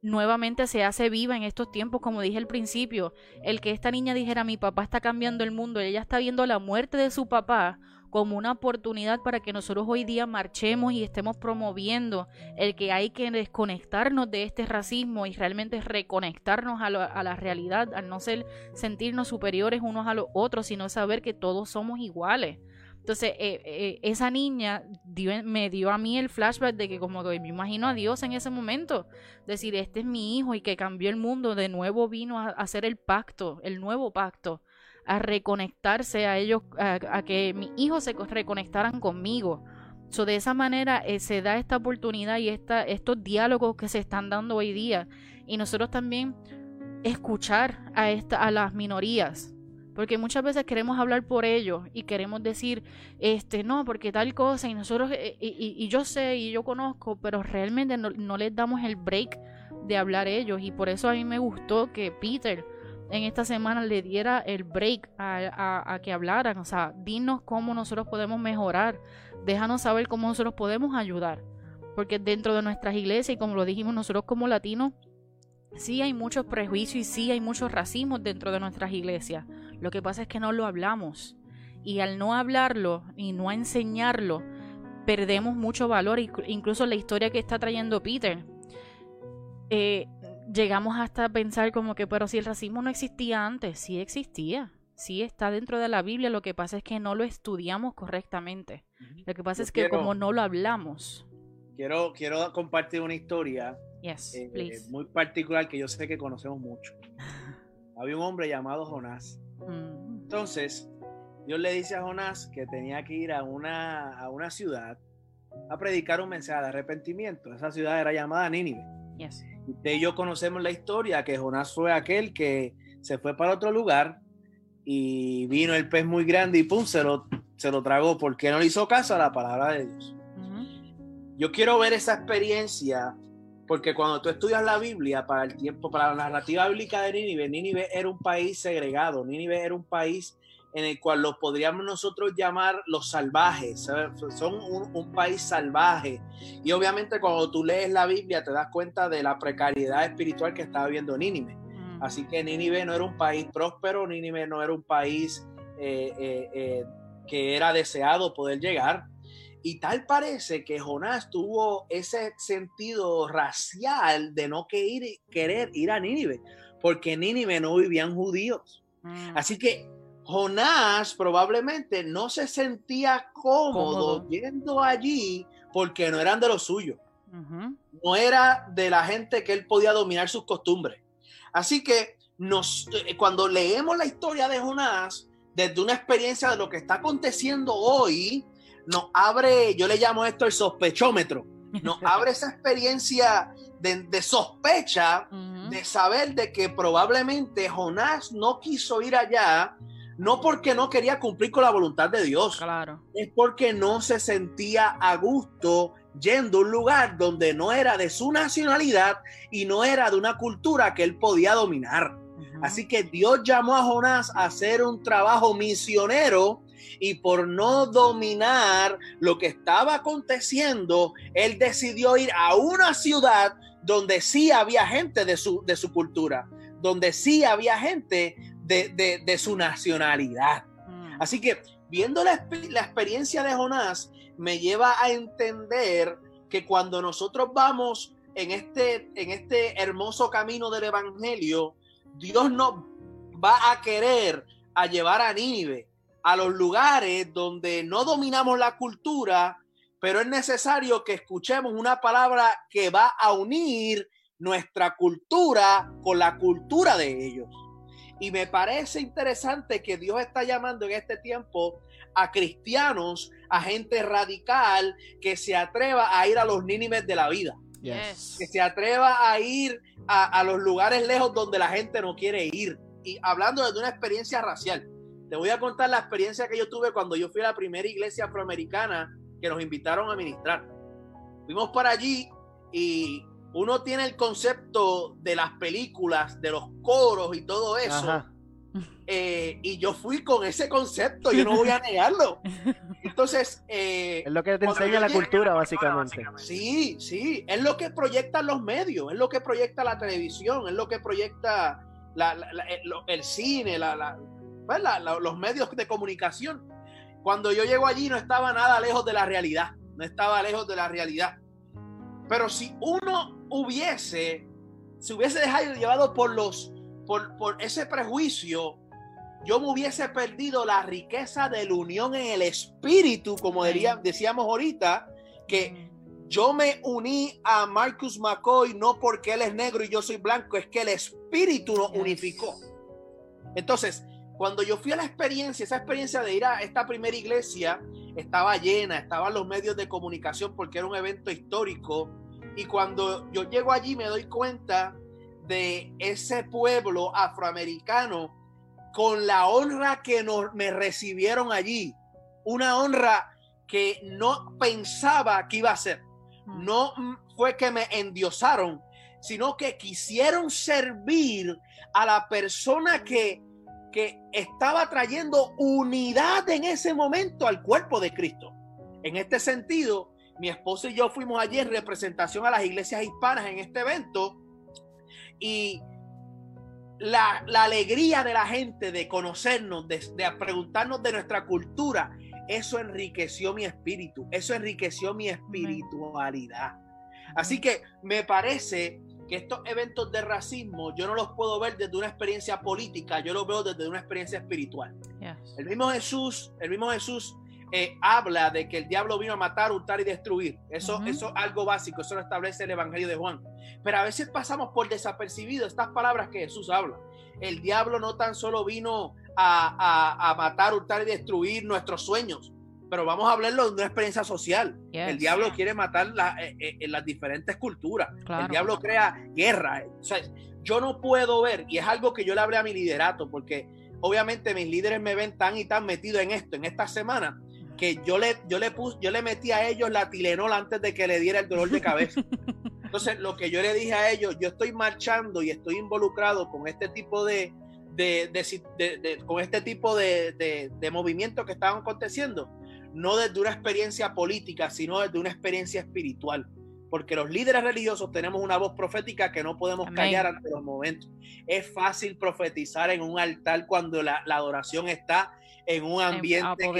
S2: nuevamente se hace viva en estos tiempos, como dije al principio, el que esta niña dijera mi papá está cambiando el mundo, ella está viendo la muerte de su papá como una oportunidad para que nosotros hoy día marchemos y estemos promoviendo el que hay que desconectarnos de este racismo y realmente reconectarnos a, a la realidad, al no ser sentirnos superiores unos a los otros, sino saber que todos somos iguales. Entonces, eh, eh, esa niña me dio a mí el flashback de que como que me imagino a Dios en ese momento, decir, este es mi hijo y que cambió el mundo, de nuevo vino a, hacer el pacto, el nuevo pacto, a reconectarse a ellos, a, que mis hijos se reconectaran conmigo. So, de esa manera eh, se da esta oportunidad y esta, estos diálogos que se están dando hoy día. Y nosotros también escuchar a, esta, a las minorías, porque muchas veces queremos hablar por ellos y queremos decir, este, no, porque tal cosa, y nosotros, eh, y, yo sé y yo conozco, pero realmente no, les damos el break de hablar ellos. Y por eso a mí me gustó que Peter en esta semana le diera el break a, a, que hablaran. O sea, dinos cómo nosotros podemos mejorar. Déjanos saber cómo nosotros podemos ayudar. Porque dentro de nuestras iglesias, y como lo dijimos nosotros como latinos, sí hay muchos prejuicios y sí hay muchos racismos dentro de nuestras iglesias. Lo que pasa es que no lo hablamos. Y al no hablarlo y no enseñarlo, perdemos mucho valor. Incluso la historia que está trayendo Peter. Eh, llegamos hasta pensar como que, pero si el racismo no existía antes, sí existía. Sí está dentro de la Biblia, lo que pasa es que no lo estudiamos correctamente. Lo que pasa es que como no lo hablamos.
S3: Quiero, quiero compartir una historia
S2: eh,
S3: muy particular que yo sé que conocemos mucho. Había un hombre llamado Jonás. Mm. Entonces, Dios le dice a Jonás que tenía que ir a una, a una ciudad a predicar un mensaje de arrepentimiento. Esa ciudad era llamada Nínive.
S2: Yes.
S3: Usted y yo conocemos la historia que Jonás fue aquel que se fue para otro lugar y vino el pez muy grande y pum, se lo, se lo tragó porque no le hizo caso a la palabra de Dios. Yo quiero ver esa experiencia porque cuando tú estudias la Biblia para el tiempo, para la narrativa bíblica de Nínive, Nínive era un país segregado, Nínive era un país en el cual los podríamos nosotros llamar los salvajes, ¿sabes? son un, un país salvaje. Y obviamente cuando tú lees la Biblia te das cuenta de la precariedad espiritual que estaba viviendo Nínive.
S2: Ujú.
S3: Así que Nínive no era un país próspero, Nínive no era un país eh, eh, eh, que era deseado poder llegar. Y tal parece que Jonás tuvo ese sentido racial de no que ir- querer ir a Nínive, porque en Nínive no vivían judíos.
S2: Mm.
S3: Así que Jonás probablemente no se sentía cómodo, yendo allí porque no eran de los suyos no era de la gente que él podía dominar sus costumbres. Así que nos, eh, cuando leemos la historia de Jonás, desde una experiencia de lo que está aconteciendo hoy, nos abre, yo le llamo esto el sospechómetro, nos abre esa experiencia de, de sospecha, de saber de que probablemente Jonás no quiso ir allá, no porque no quería cumplir con la voluntad de Dios,
S2: Claro.
S3: es porque no se sentía a gusto yendo a un lugar donde no era de su nacionalidad y no era de una cultura que él podía dominar. Así que Dios llamó a Jonás a hacer un trabajo misionero y por no dominar lo que estaba aconteciendo, él decidió ir a una ciudad donde sí había gente de su, de su cultura, donde sí había gente de, de- de su nacionalidad.
S2: Mm.
S3: Así que viendo la, la experiencia de Jonás, me lleva a entender que cuando nosotros vamos en este, en este hermoso camino del Evangelio, Dios nos va a querer a llevar a Nínive, a los lugares donde no dominamos la cultura, pero es necesario que escuchemos una palabra que va a unir nuestra cultura con la cultura de ellos. Y me parece interesante que Dios está llamando en este tiempo a cristianos, a gente radical que se atreva a ir a los nínimes de la vida,
S2: Yes.
S3: que se atreva a ir a, a los lugares lejos donde la gente no quiere ir. Y hablando desde una experiencia racial, te voy a contar la experiencia que yo tuve cuando yo fui a la primera iglesia afroamericana que nos invitaron a ministrar. Fuimos para allí y uno tiene el concepto de las películas, de los coros y todo eso. Eh, y yo fui con ese concepto, yo no voy a negarlo. Entonces, eh,
S1: Es lo que te enseña la cultura, básicamente.
S3: sí, sí, es lo que proyectan los medios, es lo que proyecta la televisión, es lo que proyecta la- la- la- el, lo- el cine, la- la- pues, la- la- los medios de comunicación. Cuando yo llego allí no estaba nada lejos de la realidad, no estaba lejos de la realidad. Pero si uno hubiese, se hubiese dejado llevado por los, por, por ese prejuicio, yo me hubiese perdido la riqueza de la unión en el espíritu, como diría- decíamos ahorita, que yo me uní a Marcus McCoy no porque él es negro y yo soy blanco, es que el espíritu nos unificó. Entonces, cuando yo fui a la experiencia, esa experiencia de ir a esta primera iglesia, estaba llena, estaban los medios de comunicación porque era un evento histórico. Y cuando yo llego allí me doy cuenta de ese pueblo afroamericano con la honra que nos, me recibieron allí. Una honra que no pensaba que iba a ser.
S2: Mm.
S3: No mm, fue que me endiosaron, sino que quisieron servir a la persona que, que estaba trayendo unidad en ese momento al cuerpo de Cristo. En este sentido, mi esposa y yo fuimos allí en representación a las iglesias hispanas en este evento y la, la alegría de la gente de conocernos, de, de preguntarnos de nuestra cultura, eso enriqueció mi espíritu, eso enriqueció mi espiritualidad. Así que me parece que estos eventos de racismo yo no los puedo ver desde una experiencia política, yo los veo desde una experiencia espiritual.
S2: Yes.
S3: El mismo Jesús, el mismo Jesús eh, habla de que el diablo vino a matar, hurtar y destruir. Eso,
S2: Ujú.
S3: eso es algo básico, eso lo establece el Evangelio de Juan. Pero a veces pasamos por desapercibido estas palabras que Jesús habla. El diablo no tan solo vino a, matar, hurtar y destruir nuestros sueños, pero vamos a hablarlo de una experiencia social. El diablo quiere matar eh, eh, en las diferentes culturas. El diablo crea guerra. yo no puedo ver, y es algo que yo le hablé a mi liderato, porque obviamente mis líderes me ven tan y tan metido en esto, en esta semana, que yo le, yo le puse, yo le metí a ellos la Tilenol antes de que le diera el dolor de cabeza. Entonces, lo que yo le dije a ellos, yo estoy marchando y estoy involucrado con este tipo de, de, con este tipo de, de movimientos que estaban aconteciendo, no desde una experiencia política, sino desde una experiencia espiritual. Porque los líderes religiosos tenemos una voz profética que no podemos callar ante los momentos. Es fácil profetizar en un altar cuando la, adoración está en un ambiente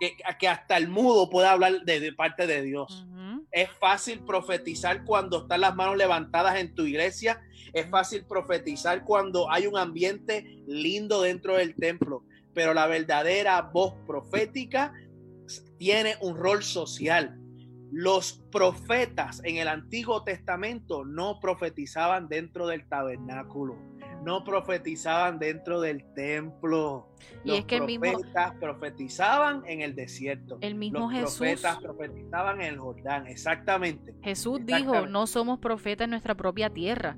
S3: que, que, hasta el mudo puede hablar de, parte de Dios. Es fácil profetizar cuando están las manos levantadas en tu iglesia. Es fácil profetizar cuando hay un ambiente lindo dentro del templo. Pero la verdadera voz profética tiene un rol social. Los profetas en el Antiguo Testamento no profetizaban dentro del tabernáculo no profetizaban dentro del templo. Y es que los profetas profetizaban en el desierto.
S2: El mismo
S3: los profetas profetizaban en el Jordán, exactamente.
S2: Jesús dijo, no somos profetas en nuestra propia tierra.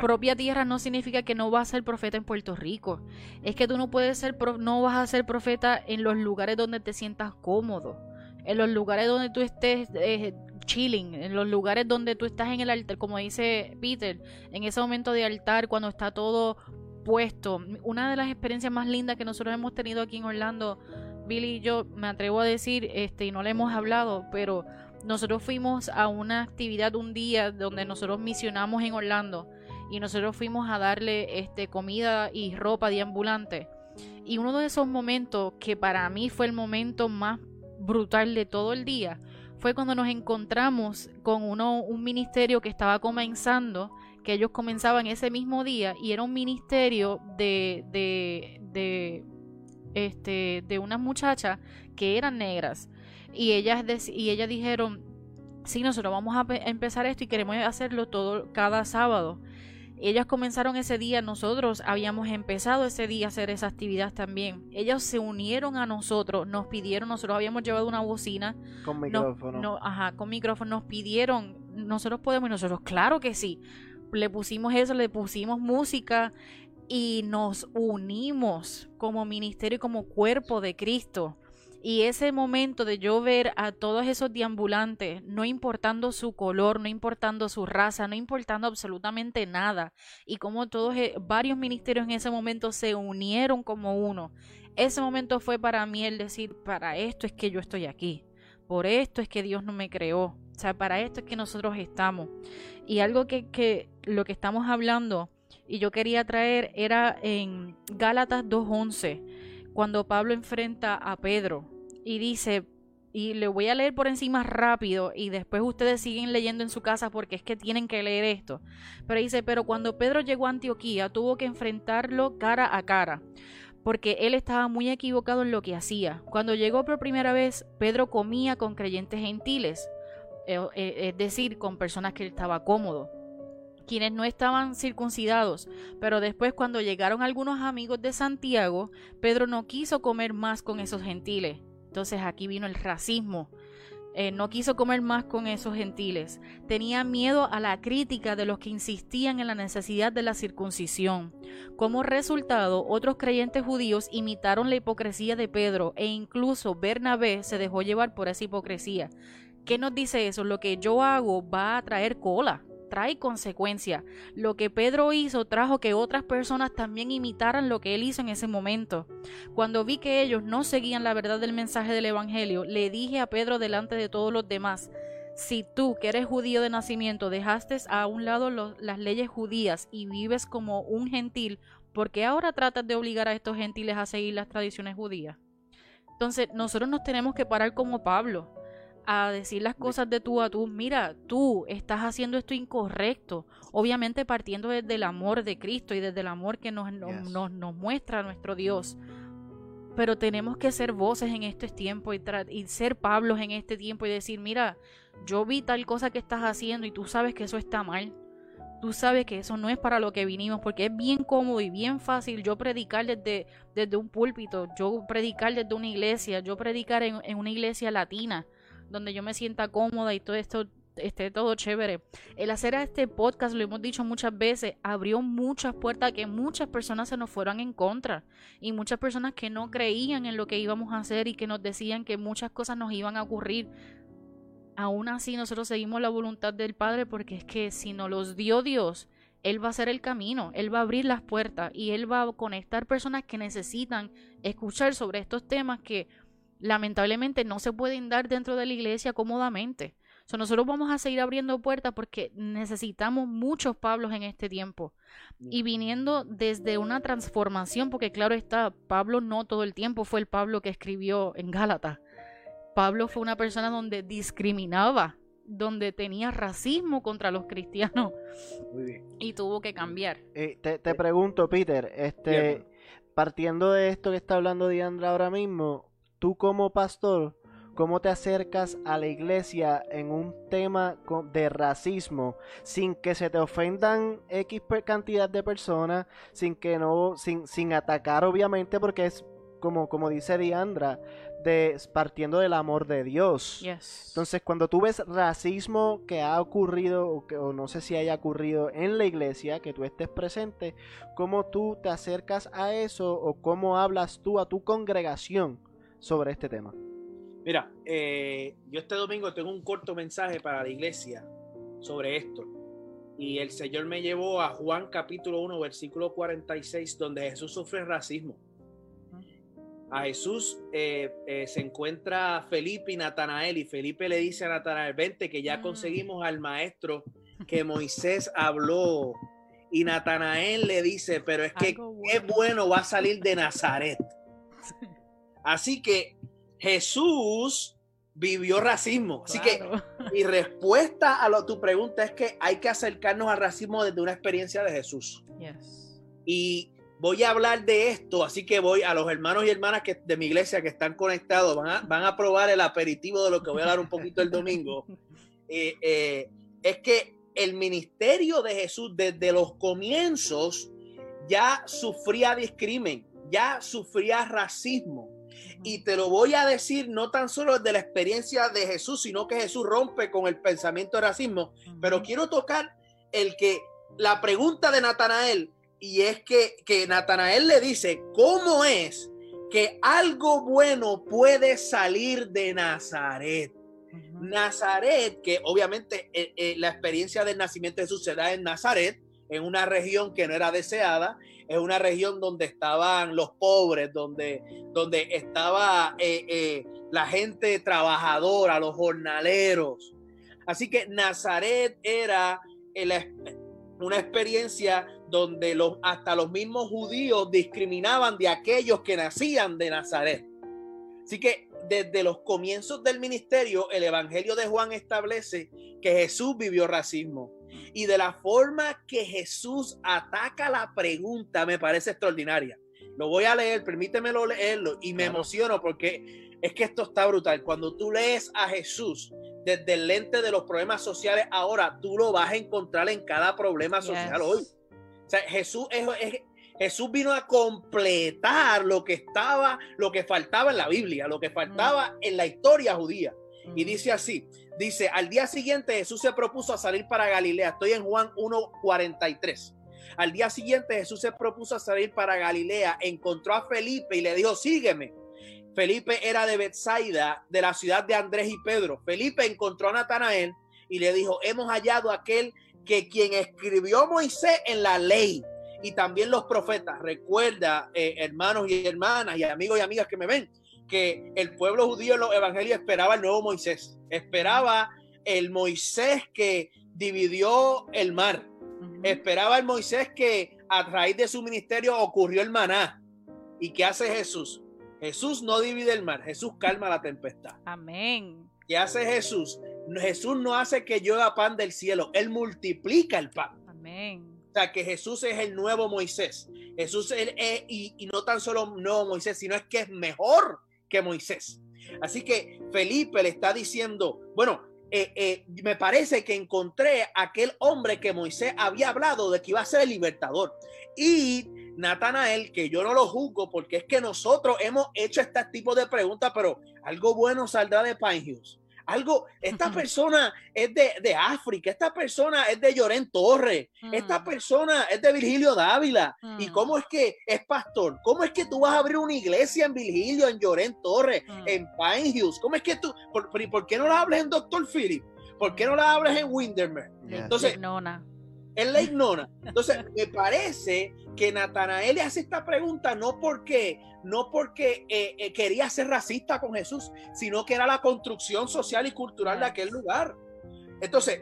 S2: propia tierra no significa que no vas a ser profeta en Puerto Rico. Es que tú no puedes ser, no vas a ser profeta en los lugares donde te sientas cómodo en los lugares donde tú estés eh, chilling, en los lugares donde tú estás en el altar, como dice Peter, en ese momento de altar, cuando está todo puesto. Una de las experiencias más lindas que nosotros hemos tenido aquí en Orlando, Billy y yo, me atrevo a decir, este, y no le hemos hablado, pero nosotros fuimos a una actividad un día donde nosotros misionamos en Orlando y nosotros fuimos a darle este, comida y ropa de ambulante. Y uno de esos momentos que para mí fue el momento más brutal de todo el día fue cuando nos encontramos con uno, un ministerio que estaba comenzando, que ellos comenzaban ese mismo día y era un ministerio de, de, de, este, de unas muchachas que eran negras y ellas, y ellas dijeron, sí, nosotros vamos a empezar esto y queremos hacerlo todo cada sábado. Ellas comenzaron ese día, nosotros habíamos empezado ese día a hacer esa actividad también. Ellos se unieron a nosotros, nos pidieron, nosotros habíamos llevado una bocina.
S1: Con micrófono.
S2: No, ajá, con micrófono. Nos pidieron, nosotros podemos y nosotros, claro que sí. Le pusimos eso, le pusimos música y nos unimos como ministerio y como cuerpo de Cristo. Y ese momento de yo ver a todos esos deambulantes, no importando su color, no importando su raza, no importando absolutamente nada, y como todos, eh, varios ministerios en ese momento se unieron como uno, ese momento fue para mí el decir, para esto es que yo estoy aquí, por esto es que Dios no me creó, o sea, para esto es que nosotros estamos. Y algo que, que lo que estamos hablando, y yo quería traer, era en Gálatas 2.11, cuando Pablo enfrenta a Pedro y dice, y le voy a leer por encima rápido y después ustedes siguen leyendo en su casa porque es que tienen que leer esto. Pero dice, pero cuando Pedro llegó a Antioquía tuvo que enfrentarlo cara a cara porque él estaba muy equivocado en lo que hacía. Cuando llegó por primera vez, Pedro comía con creyentes gentiles, eh, eh, es decir, con personas que él estaba cómodo quienes no estaban circuncidados. Pero después cuando llegaron algunos amigos de Santiago, Pedro no quiso comer más con esos gentiles. Entonces aquí vino el racismo. Eh, no quiso comer más con esos gentiles. Tenía miedo a la crítica de los que insistían en la necesidad de la circuncisión. Como resultado, otros creyentes judíos imitaron la hipocresía de Pedro e incluso Bernabé se dejó llevar por esa hipocresía. ¿Qué nos dice eso? Lo que yo hago va a traer cola trae consecuencia. Lo que Pedro hizo trajo que otras personas también imitaran lo que él hizo en ese momento. Cuando vi que ellos no seguían la verdad del mensaje del Evangelio, le dije a Pedro delante de todos los demás, si tú, que eres judío de nacimiento, dejaste a un lado las leyes judías y vives como un gentil, ¿por qué ahora tratas de obligar a estos gentiles a seguir las tradiciones judías? Entonces, nosotros nos tenemos que parar como Pablo a decir las cosas de tú a tú, mira, tú estás haciendo esto incorrecto, obviamente partiendo desde el amor de Cristo y desde el amor que nos, nos, nos, muestra nuestro Dios. Pero tenemos que ser voces en este tiempo y, y ser Pablos en este tiempo y decir, mira, yo vi tal cosa que estás haciendo y tú sabes que eso está mal. tú sabes que eso no es para lo que vinimos, porque es bien cómodo y bien fácil yo predicar desde, desde un púlpito, yo predicar desde una iglesia, yo predicar en, en una iglesia latina, donde yo me sienta cómoda y todo esto esté todo chévere. El hacer a este podcast, lo hemos dicho muchas veces, abrió muchas puertas que muchas personas se nos fueron en contra y muchas personas que no creían en lo que íbamos a hacer y que nos decían que muchas cosas nos iban a ocurrir. Aún así nosotros seguimos la voluntad del Padre porque es que si nos los dio Dios, Él va a hacer el camino, Él va a abrir las puertas y Él va a conectar personas que necesitan escuchar sobre estos temas que lamentablemente no se pueden dar dentro de la iglesia cómodamente nosotros vamos a seguir abriendo puertas porque necesitamos muchos Pablos en este tiempo. Y viniendo desde una transformación, porque claro está, Pablo no todo el tiempo fue el Pablo que escribió en Gálatas. Pablo fue una persona donde discriminaba, donde tenía racismo contra los cristianos. Y tuvo que cambiar.
S1: Eh, te, te, pregunto, Peter, este, partiendo de esto que está hablando Diandra ahora mismo, tú como pastor, cómo te acercas a la iglesia en un tema de racismo sin que se te ofendan X cantidad de personas, sin que no, sin, sin atacar obviamente porque es como, como dice Diandra, de, partiendo del amor de Dios. Entonces, cuando tú ves racismo que ha ocurrido, o, que, o no sé si haya ocurrido en la iglesia, que tú estés presente, ¿cómo tú te acercas a eso o cómo hablas tú a tu congregación sobre este tema?
S3: Mira, eh, yo este domingo tengo un corto mensaje para la iglesia sobre esto. Y el Señor me llevó a Juan capítulo 1, versículo 46, donde Jesús sufre racismo. A Jesús eh, eh, se encuentra Felipe y Natanael y Felipe le dice a Natanael, vente que ya mm. conseguimos al maestro que Moisés habló. Y Natanael le dice, pero es que qué bueno va a salir de Nazaret. Así que Jesús vivió racismo. Así que mi respuesta a lo, tu pregunta es que hay que acercarnos al racismo desde una experiencia de Jesús. Y voy a hablar de esto, así que voy a los hermanos y hermanas que, de mi iglesia que están conectados, van a, van a probar el aperitivo de lo que voy a dar un poquito el domingo. Eh, eh, es que el ministerio de Jesús desde los comienzos ya sufría discrimen, ya sufría racismo. Y te lo voy a decir no tan solo de la experiencia de Jesús, sino que Jesús rompe con el pensamiento de racismo. Pero quiero tocar el que la pregunta de Natanael, y es que, que Natanael le dice, ¿cómo es que algo bueno puede salir de Nazaret? Nazaret, que obviamente eh, eh, la experiencia del nacimiento de Jesús se da en Nazaret, en una región que no era deseada, es una región donde estaban los pobres, donde, donde estaba eh, eh, la gente trabajadora, los jornaleros. Así que Nazaret era una experiencia donde los, hasta los mismos judíos discriminaban de aquellos que nacían de Nazaret. Así que desde los comienzos del ministerio, el Evangelio de Juan establece que Jesús vivió racismo y de la forma que Jesús ataca la pregunta me parece extraordinaria. Lo voy a leer, permítemelo leerlo y me emociono porque es que esto está brutal. Cuando tú lees a Jesús desde el lente de los problemas sociales, ahora tú lo vas a encontrar en cada problema social hoy. O sea, Jesús Jesús vino a completar lo que estaba, lo que faltaba en la Biblia, lo que faltaba en la historia judía. Y dice así, dice, al día siguiente Jesús se propuso a salir para Galilea. Estoy en Juan 1.43. Al día siguiente Jesús se propuso a salir para Galilea, encontró a Felipe y le dijo, sígueme. Felipe era de Bethsaida, de la ciudad de Andrés y Pedro. Felipe encontró a Natanael y le dijo, hemos hallado a aquel que quien escribió Moisés en la ley y también los profetas. Recuerda, eh, hermanos y hermanas y amigos y amigas que me ven, que el pueblo judío en los evangelios esperaba el nuevo Moisés, esperaba el Moisés que dividió el mar, esperaba el Moisés que a raíz de su ministerio ocurrió el maná. ¿Y qué hace Jesús? Jesús no divide el mar, Jesús calma la tempestad.
S2: Amén.
S3: ¿Qué hace Jesús? Jesús no hace que llueva pan del cielo, Él multiplica el pan.
S2: Amén.
S3: O sea, que Jesús es el nuevo Moisés. Jesús es, y, y, no tan solo nuevo Moisés, sino es que es mejor que Moisés. Así que Felipe le está diciendo, bueno, eh, eh, me parece que encontré aquel hombre que Moisés había hablado de que iba a ser el libertador. Y Natanael, que yo no lo juzgo porque es que nosotros hemos hecho este tipo de preguntas, pero algo bueno saldrá de Pine Algo, esta persona es de, África, esta persona es de Llorén Torres, esta mm. persona es de Virgilio Dávila. ¿Y mm. cómo es que es pastor? ¿Cómo es que tú vas a abrir una iglesia en Virgilio, en Llorén Torres, mm. en Pine ¿Cómo es que tú, por, por, qué no la hables en Doctor Philip? ¿Por qué no la hablas en Windermere? Entonces, él la ignora. Entonces, me parece que Natanael le hace esta pregunta no porque, no porque eh, eh, quería ser racista con Jesús, sino que era la construcción social y cultural de aquel lugar. Entonces,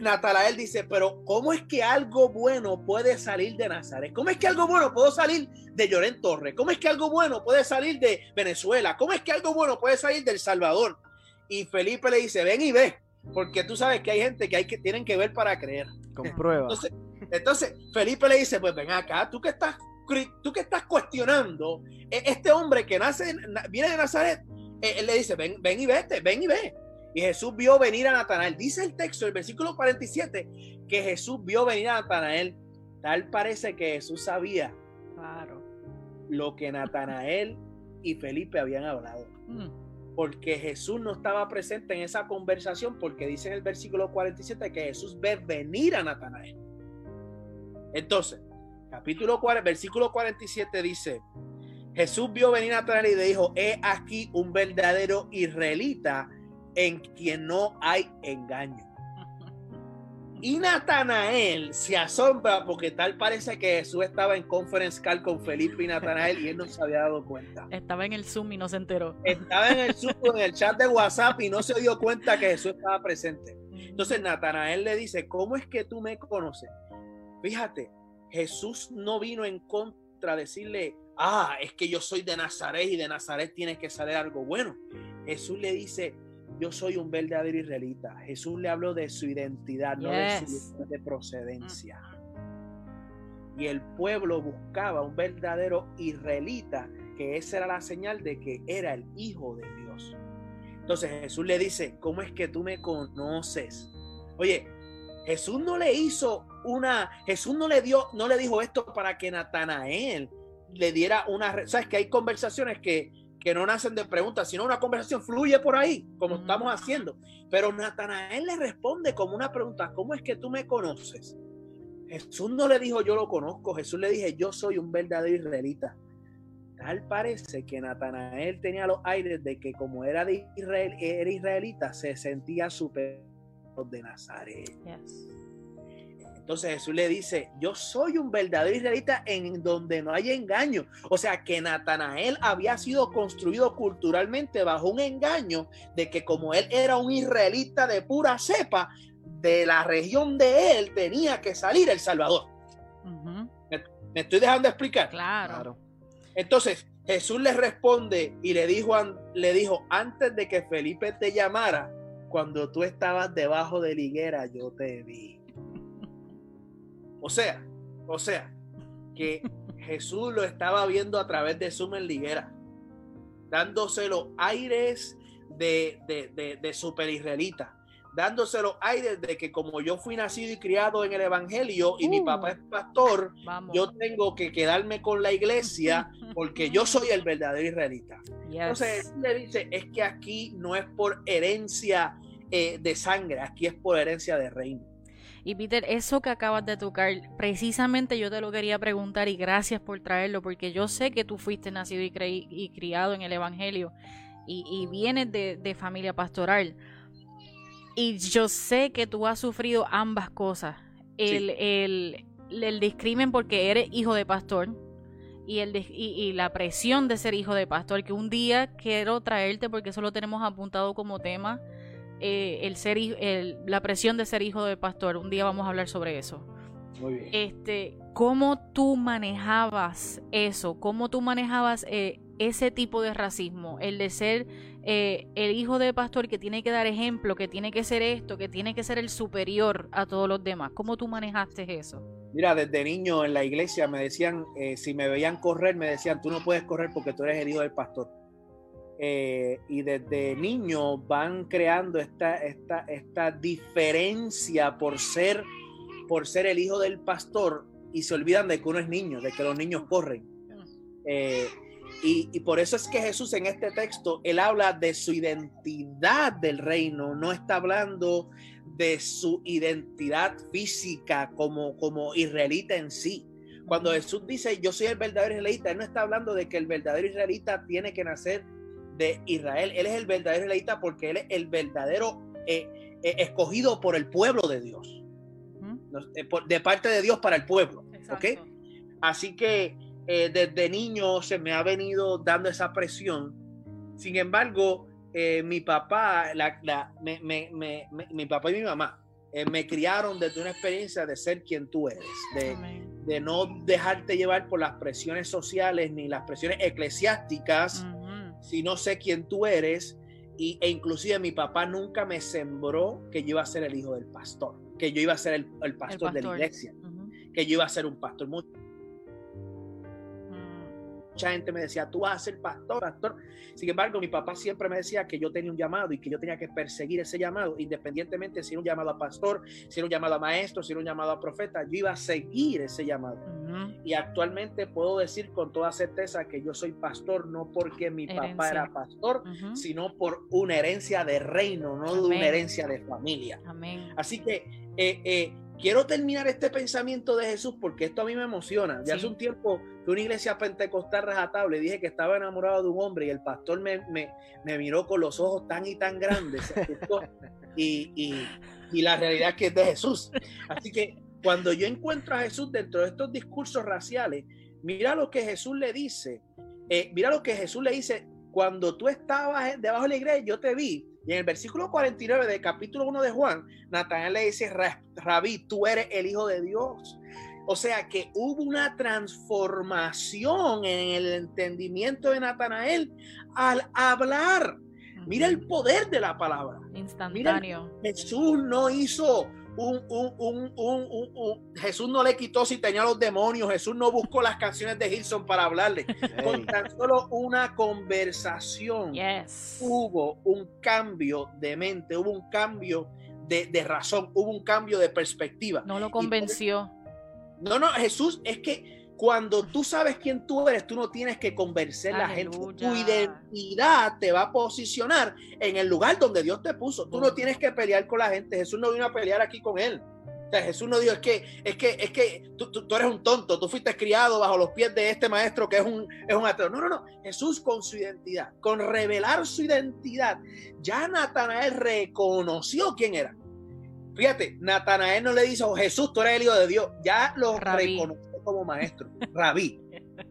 S3: Natanael dice, pero ¿cómo es que algo bueno puede salir de Nazaret? ¿Cómo es que algo bueno puede salir de Llorén Torres? ¿Cómo es que algo bueno puede salir de Venezuela? ¿Cómo es que algo bueno puede salir del Salvador? Y Felipe le dice, ven y ve, porque tú sabes que hay gente que hay que tienen que ver para creer.
S1: Comprueba.
S3: Entonces, entonces Felipe le dice, pues ven acá, tú que estás, tú que estás cuestionando, e, este hombre que nace, viene de Nazaret, e, él le dice, ven, ven y vete, ven y ve. Y Jesús vio venir a Natanael. Dice el texto, el versículo 47, que Jesús vio venir a Natanael. Tal parece que Jesús sabía claro. lo que Natanael y Felipe habían hablado. Mm porque Jesús no estaba presente en esa conversación, porque dice en el versículo 47 que Jesús ve venir a Natanael. Entonces, capítulo 4, versículo 47 dice, Jesús vio venir a Natanael y le dijo, he aquí un verdadero israelita en quien no hay engaño. Y Natanael se asombra porque tal parece que Jesús estaba en conference call con Felipe y Natanael y él no se había dado cuenta.
S2: Estaba en el Zoom y no se enteró.
S3: Estaba en el Zoom, en el chat de WhatsApp y no se dio cuenta que Jesús estaba presente. Entonces Natanael le dice, ¿cómo es que tú me conoces? Fíjate, Jesús no vino en contra de decirle, ah, es que yo soy de Nazaret y de Nazaret tiene que salir algo bueno. Jesús le dice, yo soy un verdadero israelita. Jesús le habló de su identidad, no de su de procedencia. Y el pueblo buscaba un verdadero israelita, que esa era la señal de que era el hijo de Dios. Entonces Jesús le dice, ¿cómo es que tú me conoces? Oye, Jesús no le hizo una, Jesús no le dio, no le dijo esto para que Natanael le diera una, sabes que hay conversaciones que que no nacen de preguntas, sino una conversación fluye por ahí, como estamos haciendo. Pero Natanael le responde como una pregunta, ¿cómo es que tú me conoces? Jesús no le dijo yo lo conozco, Jesús le dije yo soy un verdadero israelita. Tal parece que Natanael tenía los aires de que como era de Israel, era israelita, se sentía superior de Nazaret. Entonces Jesús le dice, yo soy un verdadero israelita en donde no hay engaño. O sea que Natanael había sido construido culturalmente bajo un engaño de que como él era un israelita de pura cepa, de la región de él tenía que salir el Salvador. ¿Me, estoy dejando explicar?
S2: Claro.
S3: Entonces Jesús le responde y le dijo, le dijo, antes de que Felipe te llamara, cuando tú estabas debajo de la higuera, yo te vi. O sea, o sea, que Jesús lo estaba viendo a través de su liguera, dándose los aires de, de, de, super israelita, dándose los aires de que como yo fui nacido y criado en el Evangelio y mi papá es pastor, yo tengo que quedarme con la iglesia porque yo soy el verdadero israelita. Entonces le dice, es que aquí no es por herencia eh, de sangre, aquí es por herencia de reino.
S2: Y Peter, eso que acabas de tocar, precisamente yo te lo quería preguntar y gracias por traerlo, porque yo sé que tú fuiste nacido y, y criado en el Evangelio y, vienes de, familia pastoral. Y yo sé que tú has sufrido ambas cosas. El, el, el discrimen porque eres hijo de pastor y, el y, la presión de ser hijo de pastor, que un día quiero traerte porque eso lo tenemos apuntado como tema eh, el ser la presión de ser hijo de pastor. Un día vamos a hablar sobre eso.
S3: Muy bien.
S2: Este, ¿Cómo tú manejabas eso? ¿Cómo tú manejabas eh, ese tipo de racismo? El de ser eh, el hijo de pastor que tiene que dar ejemplo, que tiene que ser esto, que tiene que ser el superior a todos los demás. ¿Cómo tú manejaste eso?
S3: Mira, desde niño en la iglesia me decían, si me veían correr, me decían, tú no puedes correr porque tú eres el hijo del pastor. Eh, y desde niños van creando esta, esta, esta diferencia por ser, por ser el hijo del pastor y se olvidan de que uno es niño, de que los niños corren. Eh, y, y, por eso es que Jesús en este texto, él habla de su identidad del reino, no está hablando de su identidad física como, como israelita en sí. Cuando Jesús dice, yo soy el verdadero israelita, él no está hablando de que el verdadero israelita tiene que nacer de Israel. Él es el verdadero israelita porque él es el verdadero eh, eh, escogido por el pueblo de Dios. Eh, de parte de Dios para el pueblo. Así que desde niño se me ha venido dando esa presión. Sin embargo, mi papá, la, mi papá y mi mamá me criaron desde una experiencia de ser quien tú eres, de, de, no dejarte llevar por las presiones sociales ni las presiones eclesiásticas si no sé quién tú eres. Y, e inclusive mi papá nunca me sembró que yo iba a ser el hijo del pastor, que yo iba a ser el, pastor, de la iglesia, que yo iba a ser un pastor mucha gente me decía, tú vas a ser pastor, pastor. Sin embargo, mi papá siempre me decía que yo tenía un llamado y que yo tenía que perseguir ese llamado, independientemente si era un llamado a pastor, si era un llamado a maestro, si era un llamado a profeta, yo iba a seguir ese llamado. Y actualmente puedo decir con toda certeza que yo soy pastor, no porque mi papá era pastor, sino por una herencia de reino, no de una herencia de familia. Así que eh, eh, quiero terminar este pensamiento de Jesús porque esto a mí me emociona. Ya hace un tiempo que una iglesia pentecostal rajatable dije que estaba enamorado de un hombre y el pastor me, me, me miró con los ojos tan y tan grandes y, y, y, la realidad es que es de Jesús. Así que cuando yo encuentro a Jesús dentro de estos discursos raciales, mira lo que Jesús le dice. Eh, mira lo que Jesús le dice. Cuando tú estabas debajo de la iglesia, yo te vi y en el versículo 49 del capítulo 1 de Juan, Natanael le dice, Rabí, tú eres el Hijo de Dios. O sea que hubo una transformación en el entendimiento de Natanael al hablar. Mira el poder de la palabra.
S2: Instantáneo.
S3: Jesús no hizo Jesús no le quitó si tenía los demonios, Jesús no buscó las canciones de Hilson para hablarle. Con tan solo una conversación hubo un cambio de mente, hubo un cambio de, razón, hubo un cambio de perspectiva.
S2: No lo convenció.
S3: No, no, Jesús es que cuando tú sabes quién tú eres, tú no tienes que convencer a la gente. Tu identidad te va a posicionar en el lugar donde Dios te puso. Tú no tienes que pelear con la gente. Jesús no vino a pelear aquí con él. O sea, Jesús no dijo, es que, es que, es que tú, tú, eres un tonto, tú fuiste criado bajo los pies de este maestro que es un, es un ateo. No, no, no. Jesús con su identidad, con revelar su identidad, ya Natanael reconoció quién era. Fíjate, Natanael no le dijo, oh, Jesús, tú eres el hijo de Dios. Ya lo reconoció como maestro, rabí,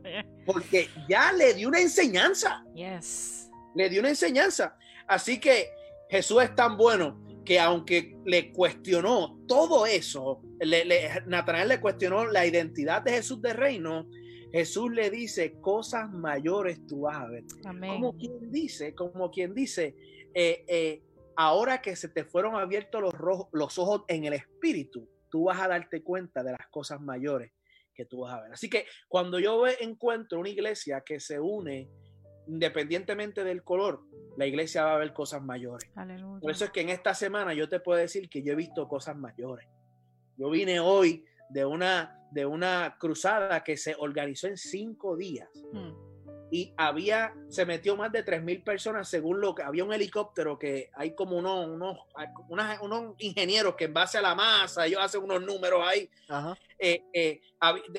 S3: porque ya le dio una enseñanza.
S2: Yes.
S3: Le dio una enseñanza. Así que Jesús es tan bueno que aunque le cuestionó todo eso, le, Natanael le cuestionó la identidad de Jesús de reino, Jesús le dice, cosas mayores tú vas a ver. Como quien dice, como quien dice, eh, eh, ahora que se te fueron abiertos los, los ojos en el espíritu, tú vas a darte cuenta de las cosas mayores que tú vas a ver. Así que cuando yo encuentro una iglesia que se une independientemente del color, la iglesia va a ver cosas mayores. Por eso es que en esta semana yo te puedo decir que yo he visto cosas mayores. Yo vine hoy de una, de una cruzada que se organizó en cinco días. Hmm y había, se metió más de 3.000 personas según lo que, había un helicóptero que hay como unos, unos, unos, ingenieros que en base a la masa, ellos hacen unos números ahí, eh, eh,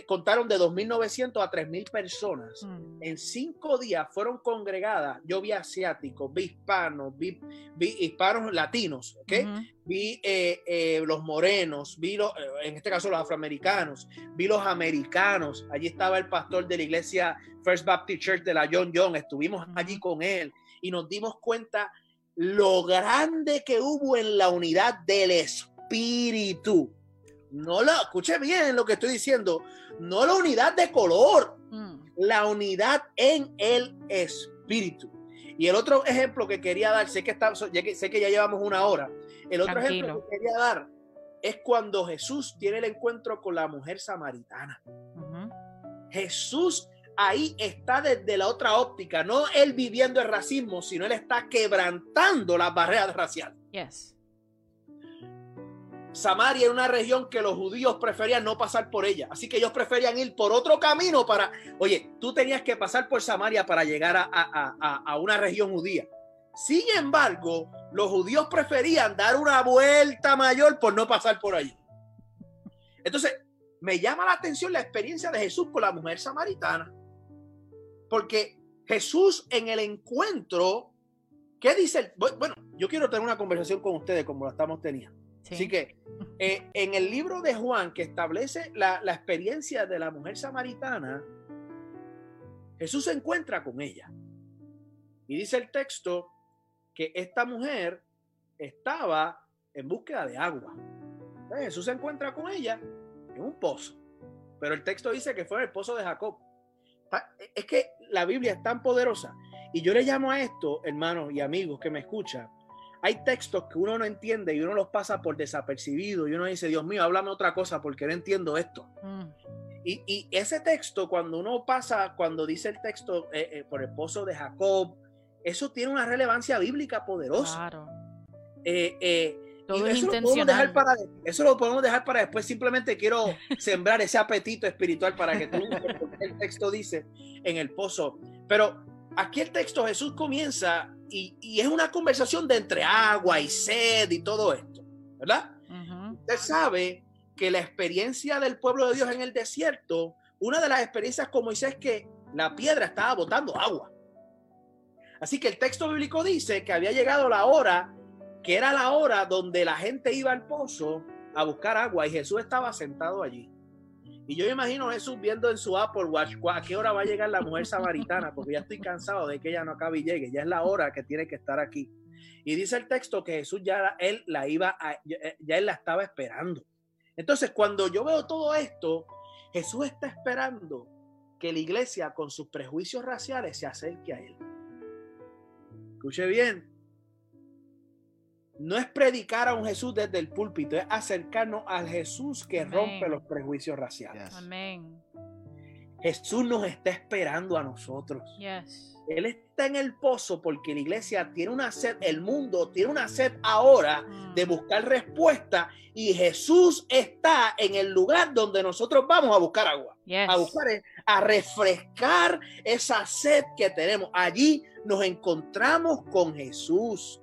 S3: contaron de 2.900 a 3.000 personas. Mm. En cinco días fueron congregadas, yo vi asiáticos, vi hispanos, vi, hispanos latinos, ¿ok? Vi eh, los morenos, vi los, en este caso los afroamericanos, vi los americanos, allí estaba el pastor de la iglesia First Baptist Church de la John John, estuvimos allí con él y nos dimos cuenta lo grande que hubo en la unidad del espíritu. No lo, escuche bien lo que estoy diciendo, no la unidad de color, mm. la unidad en el espíritu. Y el otro ejemplo que quería dar, sé que, está, sé que ya llevamos una hora, el otro ejemplo que quería dar es cuando Jesús tiene el encuentro con la mujer samaritana. Jesús ahí está desde la otra óptica, no él viviendo el racismo, sino él está quebrantando las barreras raciales.
S2: Yes.
S3: Samaria era una región que los judíos preferían no pasar por ella, así que ellos preferían ir por otro camino para, oye, tú tenías que pasar por Samaria para llegar a, a, a, una región judía. Sin embargo, los judíos preferían dar una vuelta mayor por no pasar por allí. Entonces, me llama la atención la experiencia de Jesús con la mujer samaritana. Porque Jesús en el encuentro, ¿qué dice? Bueno, yo quiero tener una conversación con ustedes como la estamos teniendo.
S2: Sí.
S3: Así que eh, en el libro de Juan que establece la, la experiencia de la mujer samaritana, Jesús se encuentra con ella. Y dice el texto que esta mujer estaba en búsqueda de agua. Entonces, Jesús se encuentra con ella en un pozo. Pero el texto dice que fue en el pozo de Jacob. Es que la Biblia es tan poderosa. Y yo le llamo a esto, hermanos y amigos que me escuchan, hay textos que uno no entiende y uno los pasa por desapercibido y uno dice, Dios mío, háblame otra cosa porque no entiendo esto.
S2: Mm,
S3: Y, y ese texto, cuando uno pasa, cuando dice el texto eh, eh, por el pozo de Jacob, eso tiene una relevancia bíblica poderosa.
S2: claro.
S3: Eh, eh,
S2: Todo es
S3: eso lo podemos dejar
S2: intencional.
S3: para eso lo podemos dejar para después. Simplemente quiero sembrar ese apetito espiritual para que tú el texto dice en el pozo. Pero aquí el texto Jesús comienza y, y es una conversación de entre agua y sed y todo esto, ¿verdad?
S2: Ujú.
S3: Usted sabe que la experiencia del pueblo de Dios en el desierto, una de las experiencias como Moisés es que la piedra estaba botando agua. Así que el texto bíblico dice que había llegado la hora, que era la hora donde la gente iba al pozo a buscar agua y Jesús estaba sentado allí. Y yo imagino Jesús viendo en su Apple Watch "¿Cu- a qué hora va a llegar la mujer samaritana, porque ya estoy cansado de que ella no acabe y llegue, ya es la hora que tiene que estar aquí. Y dice el texto que Jesús ya él la iba a, ya él la estaba esperando. Entonces, cuando yo veo todo esto, Jesús está esperando que la iglesia con sus prejuicios raciales se acerque a él. Escuche bien. No es predicar a un Jesús desde el púlpito, es acercarnos al Jesús que
S2: Amén.
S3: rompe los prejuicios raciales.
S1: Yes.
S2: Amén.
S3: Jesús nos está esperando a nosotros.
S2: Yes.
S3: Él está en el pozo porque la iglesia tiene una sed, el mundo tiene una sed ahora
S2: Mm.
S3: de buscar respuesta y Jesús está en el lugar donde nosotros vamos a buscar agua,
S2: Yes.
S3: a buscar, a refrescar esa sed que tenemos. Allí nos encontramos con Jesús.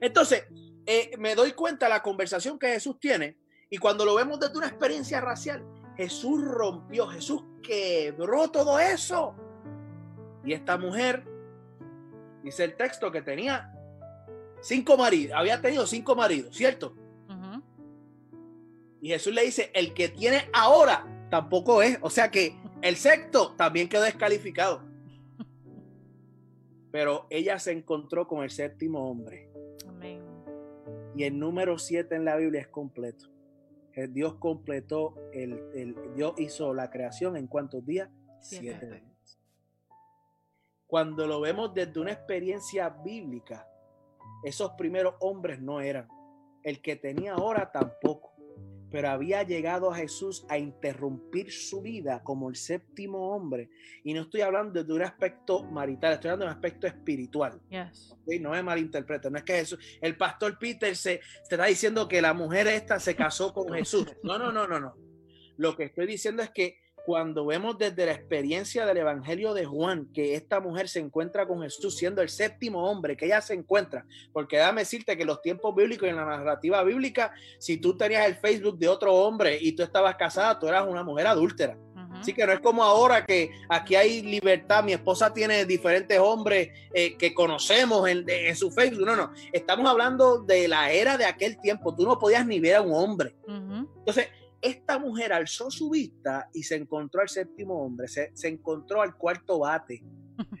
S3: Entonces, eh, me doy cuenta de la conversación que Jesús tiene y cuando lo vemos desde una experiencia racial, Jesús rompió, Jesús quebró todo eso. Y esta mujer, dice el texto que tenía cinco maridos, había tenido cinco maridos, ¿cierto? Y Jesús le dice, el que tiene ahora tampoco es. O sea que el sexto también quedó descalificado. Pero ella se encontró con el séptimo hombre. Y el número siete en la Biblia es completo. Eh, Dios completó, el, el- Dios hizo la creación en cuántos días?
S2: Siete.
S3: Siete días. Cuando lo vemos desde una experiencia bíblica, esos primeros hombres no eran. El que tenía ahora tampoco. Pero había llegado a Jesús a interrumpir su vida como el séptimo hombre. Y no estoy hablando de un aspecto marital, estoy hablando de un aspecto espiritual.
S2: Yes.
S3: No me malinterpreten, no es que Jesús, el pastor Peter se, se está diciendo que la mujer esta se casó con Jesús. No, no, no, no, no. Lo que estoy diciendo es que cuando vemos desde la experiencia del Evangelio de Juan que esta mujer se encuentra con Jesús siendo el séptimo hombre, que ella se encuentra, porque déjame decirte que en los tiempos bíblicos y en la narrativa bíblica, si tú tenías el Facebook de otro hombre y tú estabas casada, tú eras una mujer adúltera.
S2: Ujú.
S3: Así que no es como ahora que aquí hay libertad. Mi esposa tiene diferentes hombres eh, que conocemos en, en su Facebook. No, no. Estamos hablando de la era de aquel tiempo. Tú no podías ni ver a un hombre. Entonces, esta mujer alzó su vista y se encontró al séptimo hombre. Se, se encontró al cuarto bate,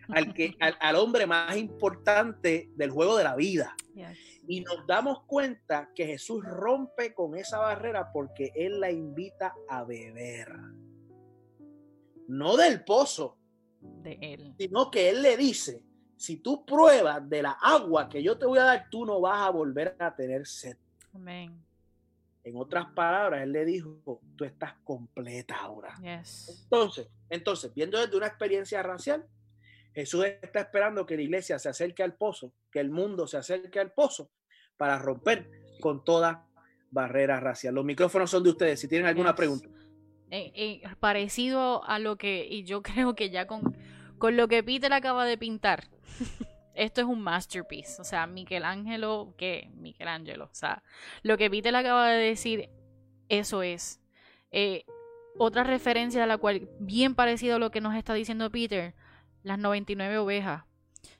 S3: al, que, al, al hombre más importante del juego de la vida.
S2: Yes.
S3: Y nos damos cuenta que Jesús rompe con esa barrera porque Él la invita a beber. No del pozo,
S2: De él.
S3: sino que Él le dice, si tú pruebas de la agua que yo te voy a dar, tú no vas a volver a tener sed.
S2: Amén.
S3: En otras palabras, él le dijo, tú estás completa ahora.
S2: Yes.
S3: Entonces, entonces, viendo desde una experiencia racial, Jesús está esperando que la iglesia se acerque al pozo, que el mundo se acerque al pozo para romper con toda barrera racial. Los micrófonos son de ustedes. Si tienen alguna
S2: Yes.
S3: pregunta.
S2: Eh, eh, parecido a lo que, y yo creo que ya con, con lo que Peter acaba de pintar, esto es un masterpiece. O sea, Michelangelo, ¿qué? Michelangelo. O sea, lo que Peter acaba de decir, eso es. Eh, otra referencia a la cual, bien parecido a lo que nos está diciendo Peter, las 99 ovejas.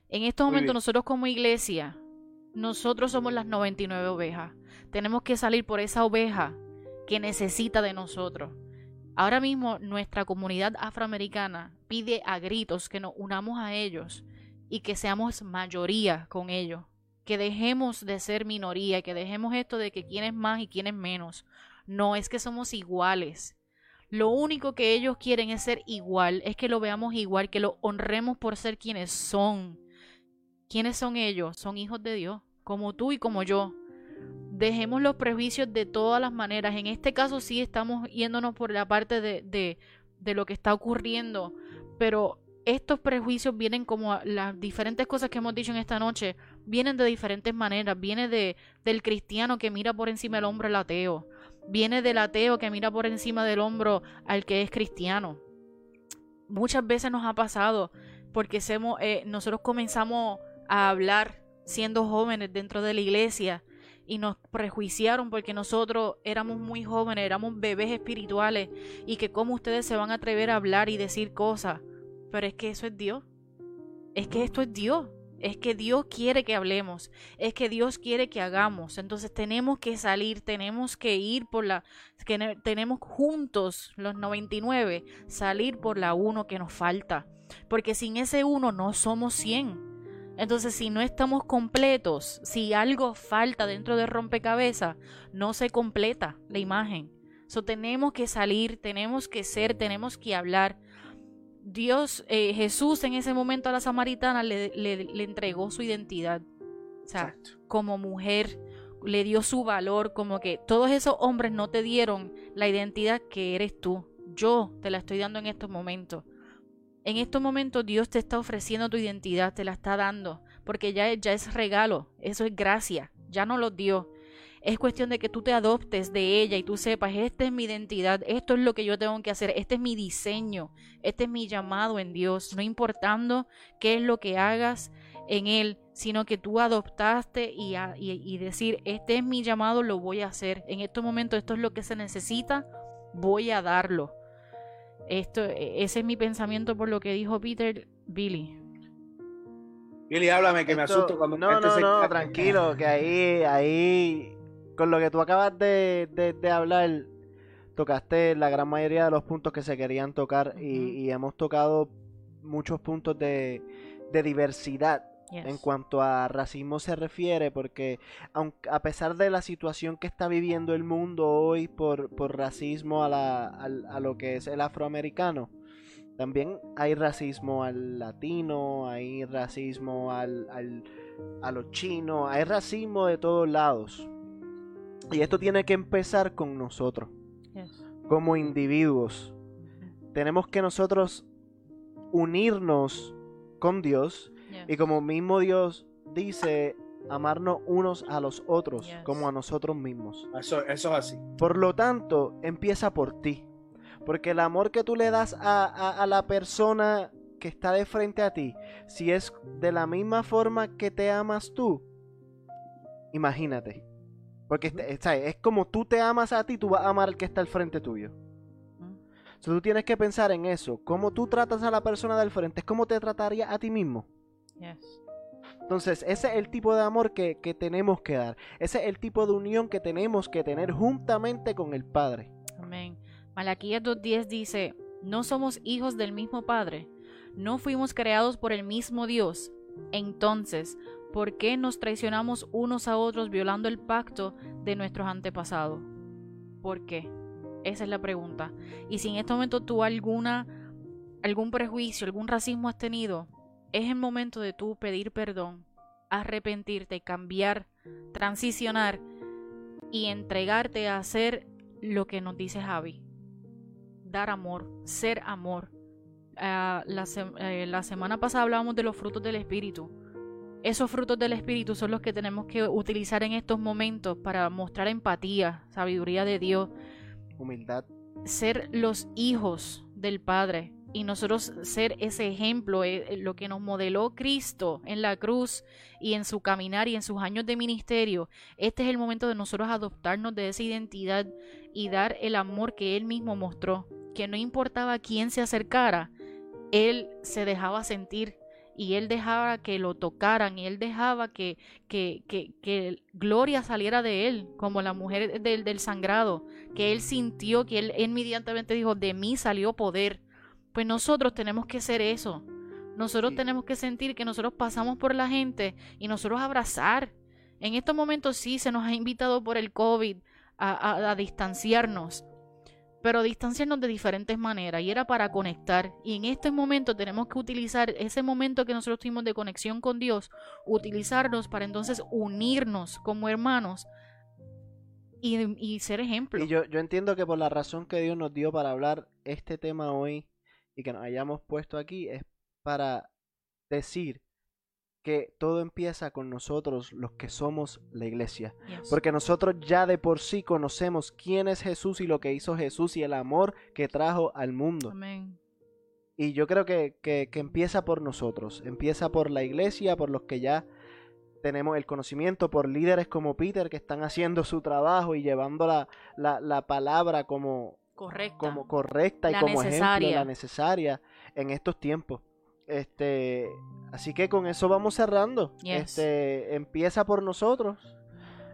S2: En estos momentos nosotros como iglesia, nosotros somos las 99 ovejas. Tenemos que salir por esa oveja que necesita de nosotros. Ahora mismo nuestra comunidad afroamericana pide a gritos que nos unamos a ellos y que seamos mayoría con ellos. Que dejemos de ser minoría, que dejemos esto de que quién es más y quién es menos. No es que somos iguales. Lo único que ellos quieren es ser igual, es que lo veamos igual, que lo honremos por ser quienes son. ¿Quiénes son ellos? Son hijos de Dios, como tú y como yo. Dejemos los prejuicios de todas las maneras. En este caso sí estamos yéndonos por la parte de, de, de lo que está ocurriendo, pero estos prejuicios vienen como las diferentes cosas que hemos dicho en esta noche, vienen de diferentes maneras. Viene de, del cristiano que mira por encima del hombro al ateo. Viene del ateo que mira por encima del hombro al que es cristiano. Muchas veces nos ha pasado porque semo- eh, nosotros comenzamos a hablar siendo jóvenes dentro de la iglesia y nos prejuiciaron porque nosotros éramos muy jóvenes, éramos bebés espirituales y que cómo ustedes se van a atrever a hablar y decir cosas. Pero es que eso es Dios. Es que esto es Dios. Es que Dios quiere que hablemos. Es que Dios quiere que hagamos. Entonces tenemos que salir, tenemos que ir por la... Que ne- tenemos juntos los 99, salir por la uno que nos falta. Porque sin ese uno no somos 100. Entonces, si no estamos completos, si algo falta dentro de rompecabezas, no se completa la imagen. So, tenemos que salir, tenemos que ser, tenemos que hablar. Dios, eh, Jesús en ese momento a la samaritana le, le- le entregó su identidad. O sea,
S3: Exacto.
S2: como mujer, le dio su valor, como que todos esos hombres no te dieron la identidad que eres tú. Yo te la estoy dando en estos momentos. En estos momentos Dios te está ofreciendo tu identidad, te la está dando, porque ya, es- ya es regalo, eso es gracia, ya no lo dio. Es cuestión de que tú te adoptes de ella y tú sepas, esta es mi identidad, esto es lo que yo tengo que hacer, este es mi diseño, este es mi llamado en Dios, no importando qué es lo que hagas en Él, sino que tú adoptaste y, a- y, y decir, este es mi llamado, lo voy a hacer. En estos momentos esto es lo que se necesita, voy a darlo. Esto, e- ese es mi pensamiento por lo que dijo Peter Billy.
S3: Billy, háblame que me asusto cuando
S1: No, no,
S3: se
S1: no, tranquilo, que ahí, ahí, con lo que tú acabas de, de- de hablar, tocaste la gran mayoría de los puntos que se querían tocar y, hemos tocado muchos puntos de, de diversidad
S2: Yes.
S1: en cuanto a racismo se refiere, porque aunque, a pesar de la situación que está viviendo el mundo hoy por, por racismo a, la, a lo que es el afroamericano, también hay racismo al latino, hay racismo al, al- a los chinos, hay racismo de todos lados. Y esto tiene que empezar con nosotros,
S2: Yes.
S1: como individuos. Tenemos que nosotros unirnos con Dios
S2: Yes.
S1: y como mismo Dios dice, amarnos unos a los otros
S2: Yes.
S1: como a nosotros mismos.
S3: Eso, eso es así.
S1: Por lo tanto, empieza por ti. Porque el amor que tú le das a, a- a la persona que está de frente a ti, si es de la misma forma que te amas tú, imagínate. Porque este- es como tú te amas a ti, tú vas a amar al que está al frente tuyo. So, tú tienes que pensar en eso. Cómo tú tratas a la persona del frente es como te trataría a ti mismo.
S2: Yes.
S1: Entonces, ese es el tipo de amor que, que tenemos que dar. Ese es el tipo de unión que tenemos que tener juntamente con el Padre.
S2: Amén. Malaquías 2.10 dice, no somos hijos del mismo Padre, no fuimos creados por el mismo Dios. Entonces, ¿por qué nos traicionamos unos a otros violando el pacto de nuestros antepasados? ¿Por qué? Esa es la pregunta. Y si en este momento tú alguna, algún prejuicio, algún racismo has tenido, es el momento de tú pedir perdón, arrepentirte, cambiar, transicionar y entregarte a hacer lo que nos dice Javi. Dar amor, ser amor. Ah, la, eh, la semana pasada hablábamos de los frutos del Espíritu. Esos frutos del Espíritu son los que tenemos que utilizar en estos momentos para mostrar empatía, sabiduría de Dios.
S1: Humildad.
S2: Ser los hijos del Padre y nosotros ser ese ejemplo, eh, lo que nos modeló Cristo en la cruz y en su caminar y en sus años de ministerio. Este es el momento de nosotros adoptarnos de esa identidad y dar el amor que Él mismo mostró, que no importaba quién se acercara, Él se dejaba sentir y él dejaba que lo tocaran y él dejaba que, que, que, gloria saliera de él, como la mujer del, del sangrado, que él sintió, que él inmediatamente dijo, de mí salió poder. Pues nosotros tenemos que ser eso. Nosotros tenemos que sentir que nosotros pasamos por la gente y nosotros abrazar. En estos momentos sí se nos ha invitado por el COVID a, a distanciarnos, pero distanciarnos de diferentes maneras y era para conectar. Y en este momento tenemos que utilizar ese momento que nosotros tuvimos de conexión con Dios, utilizarnos para entonces unirnos como hermanos y, ser ejemplo.
S1: Y yo, yo entiendo que por la razón que Dios nos dio para hablar este tema hoy y que nos hayamos puesto aquí es para decir que todo empieza con nosotros los que somos la iglesia. Porque nosotros ya de por sí conocemos quién es Jesús y lo que hizo Jesús y el amor que trajo al mundo. Y yo creo que, que, empieza por nosotros, empieza por la iglesia, por los que ya tenemos el conocimiento, por líderes como Peter que están haciendo su trabajo y llevando la, la, la palabra como
S2: correcta,
S1: como correcta y como ejemplo, la necesaria en estos tiempos. Este, así que con eso vamos cerrando. Este, empieza por nosotros.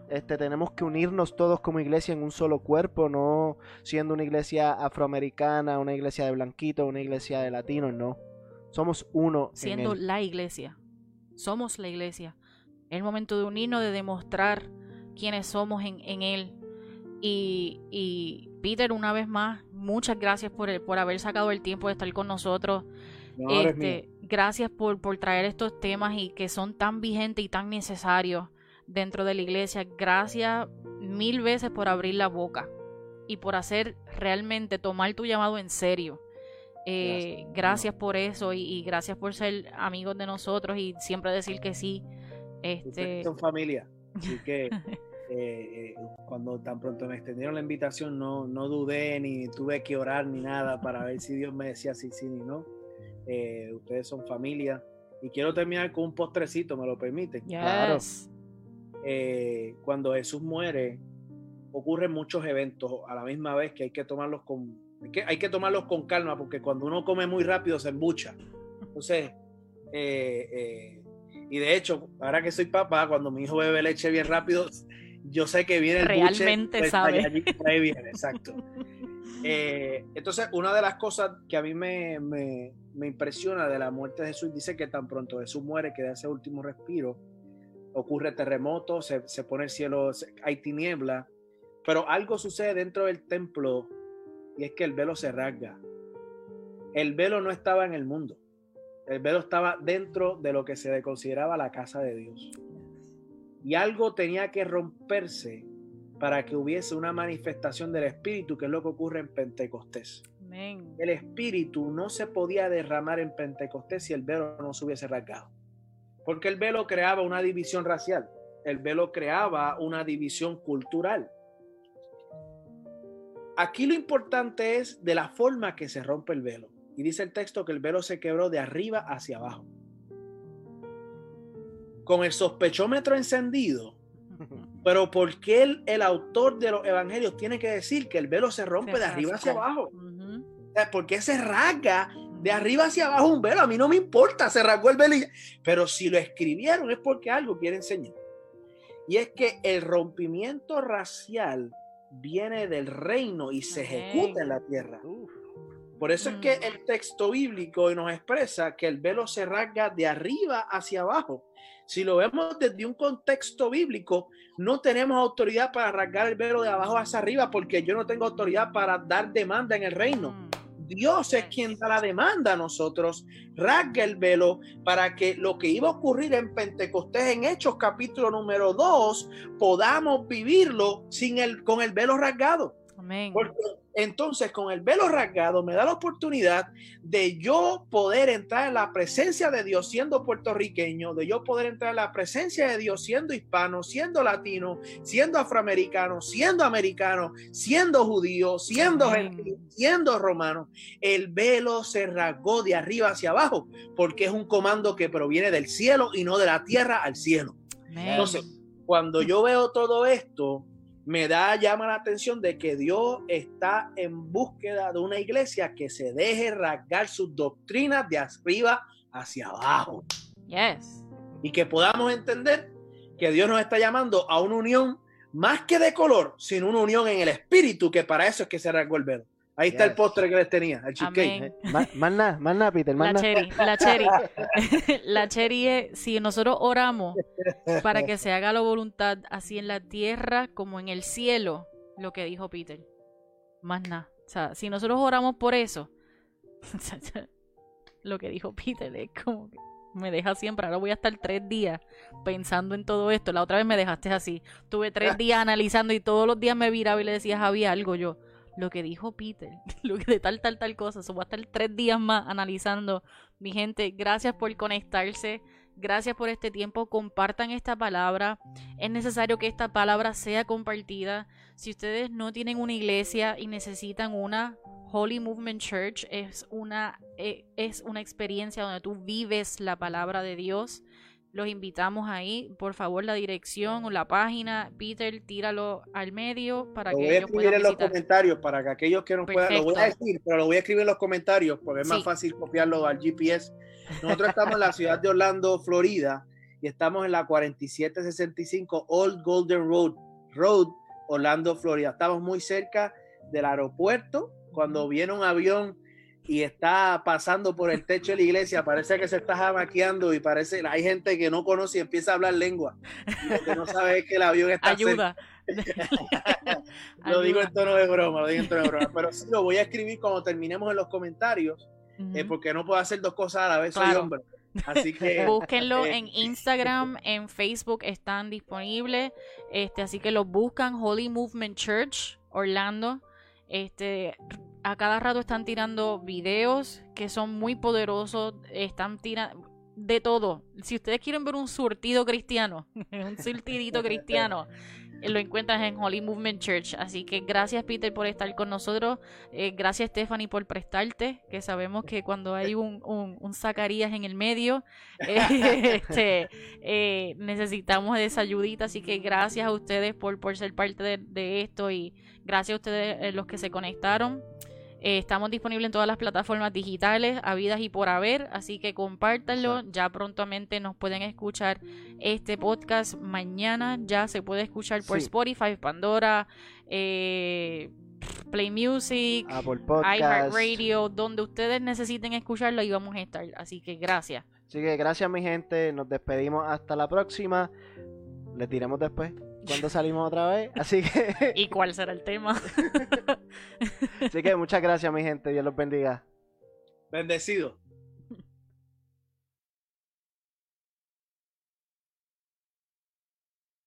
S1: Este, tenemos que unirnos todos como iglesia en un solo cuerpo, no siendo una iglesia afroamericana, una iglesia de blanquito, una iglesia de latinos, no. Somos uno.
S2: Siendo la iglesia. Somos la iglesia. Es el momento de unirnos, de demostrar quiénes somos en, en Él. Y, y, Peter, una vez más, muchas gracias por, por haber sacado el tiempo de estar con nosotros este, gracias por, por traer estos temas y que son tan vigentes y tan necesarios dentro de la iglesia. Gracias mil veces por abrir la boca y por hacer realmente tomar tu llamado en serio. Eh, gracias, por eso y, gracias por ser amigos de nosotros y siempre decir que sí. Este...
S3: Son familia, así que eh, eh, cuando tan pronto me extendieron la invitación no, no dudé ni tuve que orar ni nada para ver si Dios me decía sí, sí ni no. Eh, ustedes son familia. Y quiero terminar con un postrecito, ¿me lo permite?
S2: Claro.
S3: Eh, cuando Jesús muere, ocurren muchos eventos a la misma vez que hay que tomarlos con, hay que, tomarlos con calma, porque cuando uno come muy rápido se embucha. Entonces, eh, y de hecho, ahora que soy papá, cuando mi hijo bebe leche bien rápido, yo sé que viene el
S2: Realmente
S3: buche,
S2: sabe.
S3: exacto. entonces, una de las cosas que a mí me, me impresiona de la muerte de Jesús. Dice que tan pronto Jesús muere, que da ese último respiro, ocurre terremoto, se, pone el cielo, hay tiniebla, pero algo sucede dentro del templo y es que el velo se rasga. El velo no estaba en el mundo, el velo estaba dentro de lo que se consideraba la casa de Dios. Y algo tenía que romperse para que hubiese una manifestación del Espíritu, que es lo que ocurre en Pentecostés. El espíritu no se podía derramar en Pentecostés si el velo no se hubiese rasgado. Porque el velo creaba una división racial, el velo creaba una división cultural. Aquí lo importante es de la forma que se rompe el velo. Y dice el texto que el velo se quebró de arriba hacia abajo. Con el sospechómetro encendido. Pero ¿por qué el, el autor de los evangelios tiene que decir que el velo se rompe de arriba hacia abajo? ¿Por qué se rasga de arriba hacia abajo un velo? A mí no me importa, se rasgó el velo. Pero si lo escribieron es porque algo quiere enseñar. Y es que el rompimiento racial viene del reino y se ejecuta en la tierra. Por eso es que mm. el texto bíblico nos expresa que el velo se rasga de arriba hacia abajo. Si lo vemos desde un contexto bíblico, no tenemos autoridad para rasgar el velo de abajo hacia arriba porque yo no tengo autoridad para dar demanda en el reino. Dios es quien da la demanda a nosotros, rasga el velo para que lo que iba a ocurrir en Pentecostés en Hechos capítulo número 2 podamos vivirlo sin el, con el velo rasgado.
S2: Amén.
S3: Porque entonces con el velo rasgado me da la oportunidad de yo poder entrar en la presencia de Dios siendo puertorriqueño, de yo poder entrar en la presencia de Dios siendo hispano, siendo latino, siendo afroamericano, siendo americano, siendo judío, siendo gentil, siendo romano. El velo se rasgó de arriba hacia abajo porque es un comando que proviene del cielo y no de la tierra al cielo.
S2: Amén.
S3: Entonces, cuando yo veo todo esto, me da, llama la atención de que Dios está en búsqueda de una iglesia que se deje rasgar sus doctrinas de arriba hacia abajo
S2: Yes.
S3: y que podamos entender que Dios nos está llamando a una unión más que de color, sino una unión en el espíritu, que para eso es que se rasgó el velo. Ahí está el postre que les tenía, el cheesecake.
S1: Ma- Más nada, más nada, Peter, más
S2: La
S1: nada.
S2: cherry, la cherry. la cherry es, si nosotros oramos para que se haga la voluntad así en la tierra como en el cielo, lo que dijo Peter. Más nada. O sea, si nosotros oramos por eso, lo que dijo Peter es como que me deja siempre. Ahora voy a estar tres días pensando en todo esto. La otra vez me dejaste así. Tuve tres días analizando y todos los días me viraba y le decía Javi algo. Yo, lo que dijo Peter, lo que de tal, tal, tal cosa. So, voy a estar tres días más analizando. Mi gente, gracias por conectarse. Gracias por este tiempo. Compartan esta palabra. Es necesario que esta palabra sea compartida. Si ustedes no tienen una iglesia y necesitan una, Holy Movement Church es una, eh, es una experiencia donde tú vives la palabra de Dios. Los invitamos ahí. Por favor, la dirección o la página. Peter, tíralo al medio para
S3: Lo
S2: que
S3: voy a
S2: ellos
S3: escribir
S2: puedan
S3: en los comentarios para que aquellos que no puedan, lo voy a decir, pero lo voy a escribir en los comentarios porque es más
S2: Sí.
S3: fácil copiarlo al GPS. Nosotros estamos en la ciudad de Orlando, Florida, y estamos en la 4765 Old Golden Road, Road, Orlando, Florida. Estamos muy cerca del aeropuerto. Cuando viene un avión y está pasando por el techo de la iglesia, parece que se está jamaqueando y parece, hay gente que no conoce y empieza a hablar lengua. Lo que no sabe es que el avión está.
S2: Ayuda.
S3: Lo digo en tono de broma, lo digo en tono de broma. Pero sí lo voy a escribir cuando terminemos en los comentarios, eh,
S2: Ujú.
S3: porque no puedo hacer dos cosas a la vez, soy
S2: Claro.
S3: hombre. Así que
S2: Búsquenlo
S3: eh,
S2: en Instagram, en Facebook están disponibles. Este, así que lo buscan Holy Movement Church Orlando. Este, a cada rato están tirando videos que son muy poderosos. Están tirando de todo. Si ustedes quieren ver un surtido cristiano, un surtidito cristiano, eh, lo encuentras en Holy Movement Church. Así que gracias Peter por estar con nosotros. Eh, gracias Stephanie por prestarte, que sabemos que cuando hay un, un, un Zacarías en el medio, eh, este, eh, necesitamos de esa ayudita. Así que gracias a ustedes por, por ser parte de, de esto y gracias a ustedes los que se conectaron. Eh, estamos disponibles en todas las plataformas digitales, habidas y por haber, así que compártanlo. Ya prontamente nos pueden escuchar este podcast mañana. Ya se puede escuchar por
S1: Sí.
S2: Spotify, Pandora, eh, Play Music,
S1: Apple Podcast.
S2: iHeartRadio, donde ustedes necesiten escucharlo, ahí vamos a estar. Así que gracias.
S1: Así que gracias mi gente, nos despedimos hasta la próxima. Les diremos después cuando salimos otra vez. Así que,
S2: ¿Y cuál será el tema?
S1: así que muchas gracias mi gente, Dios los bendiga.
S3: bendecido.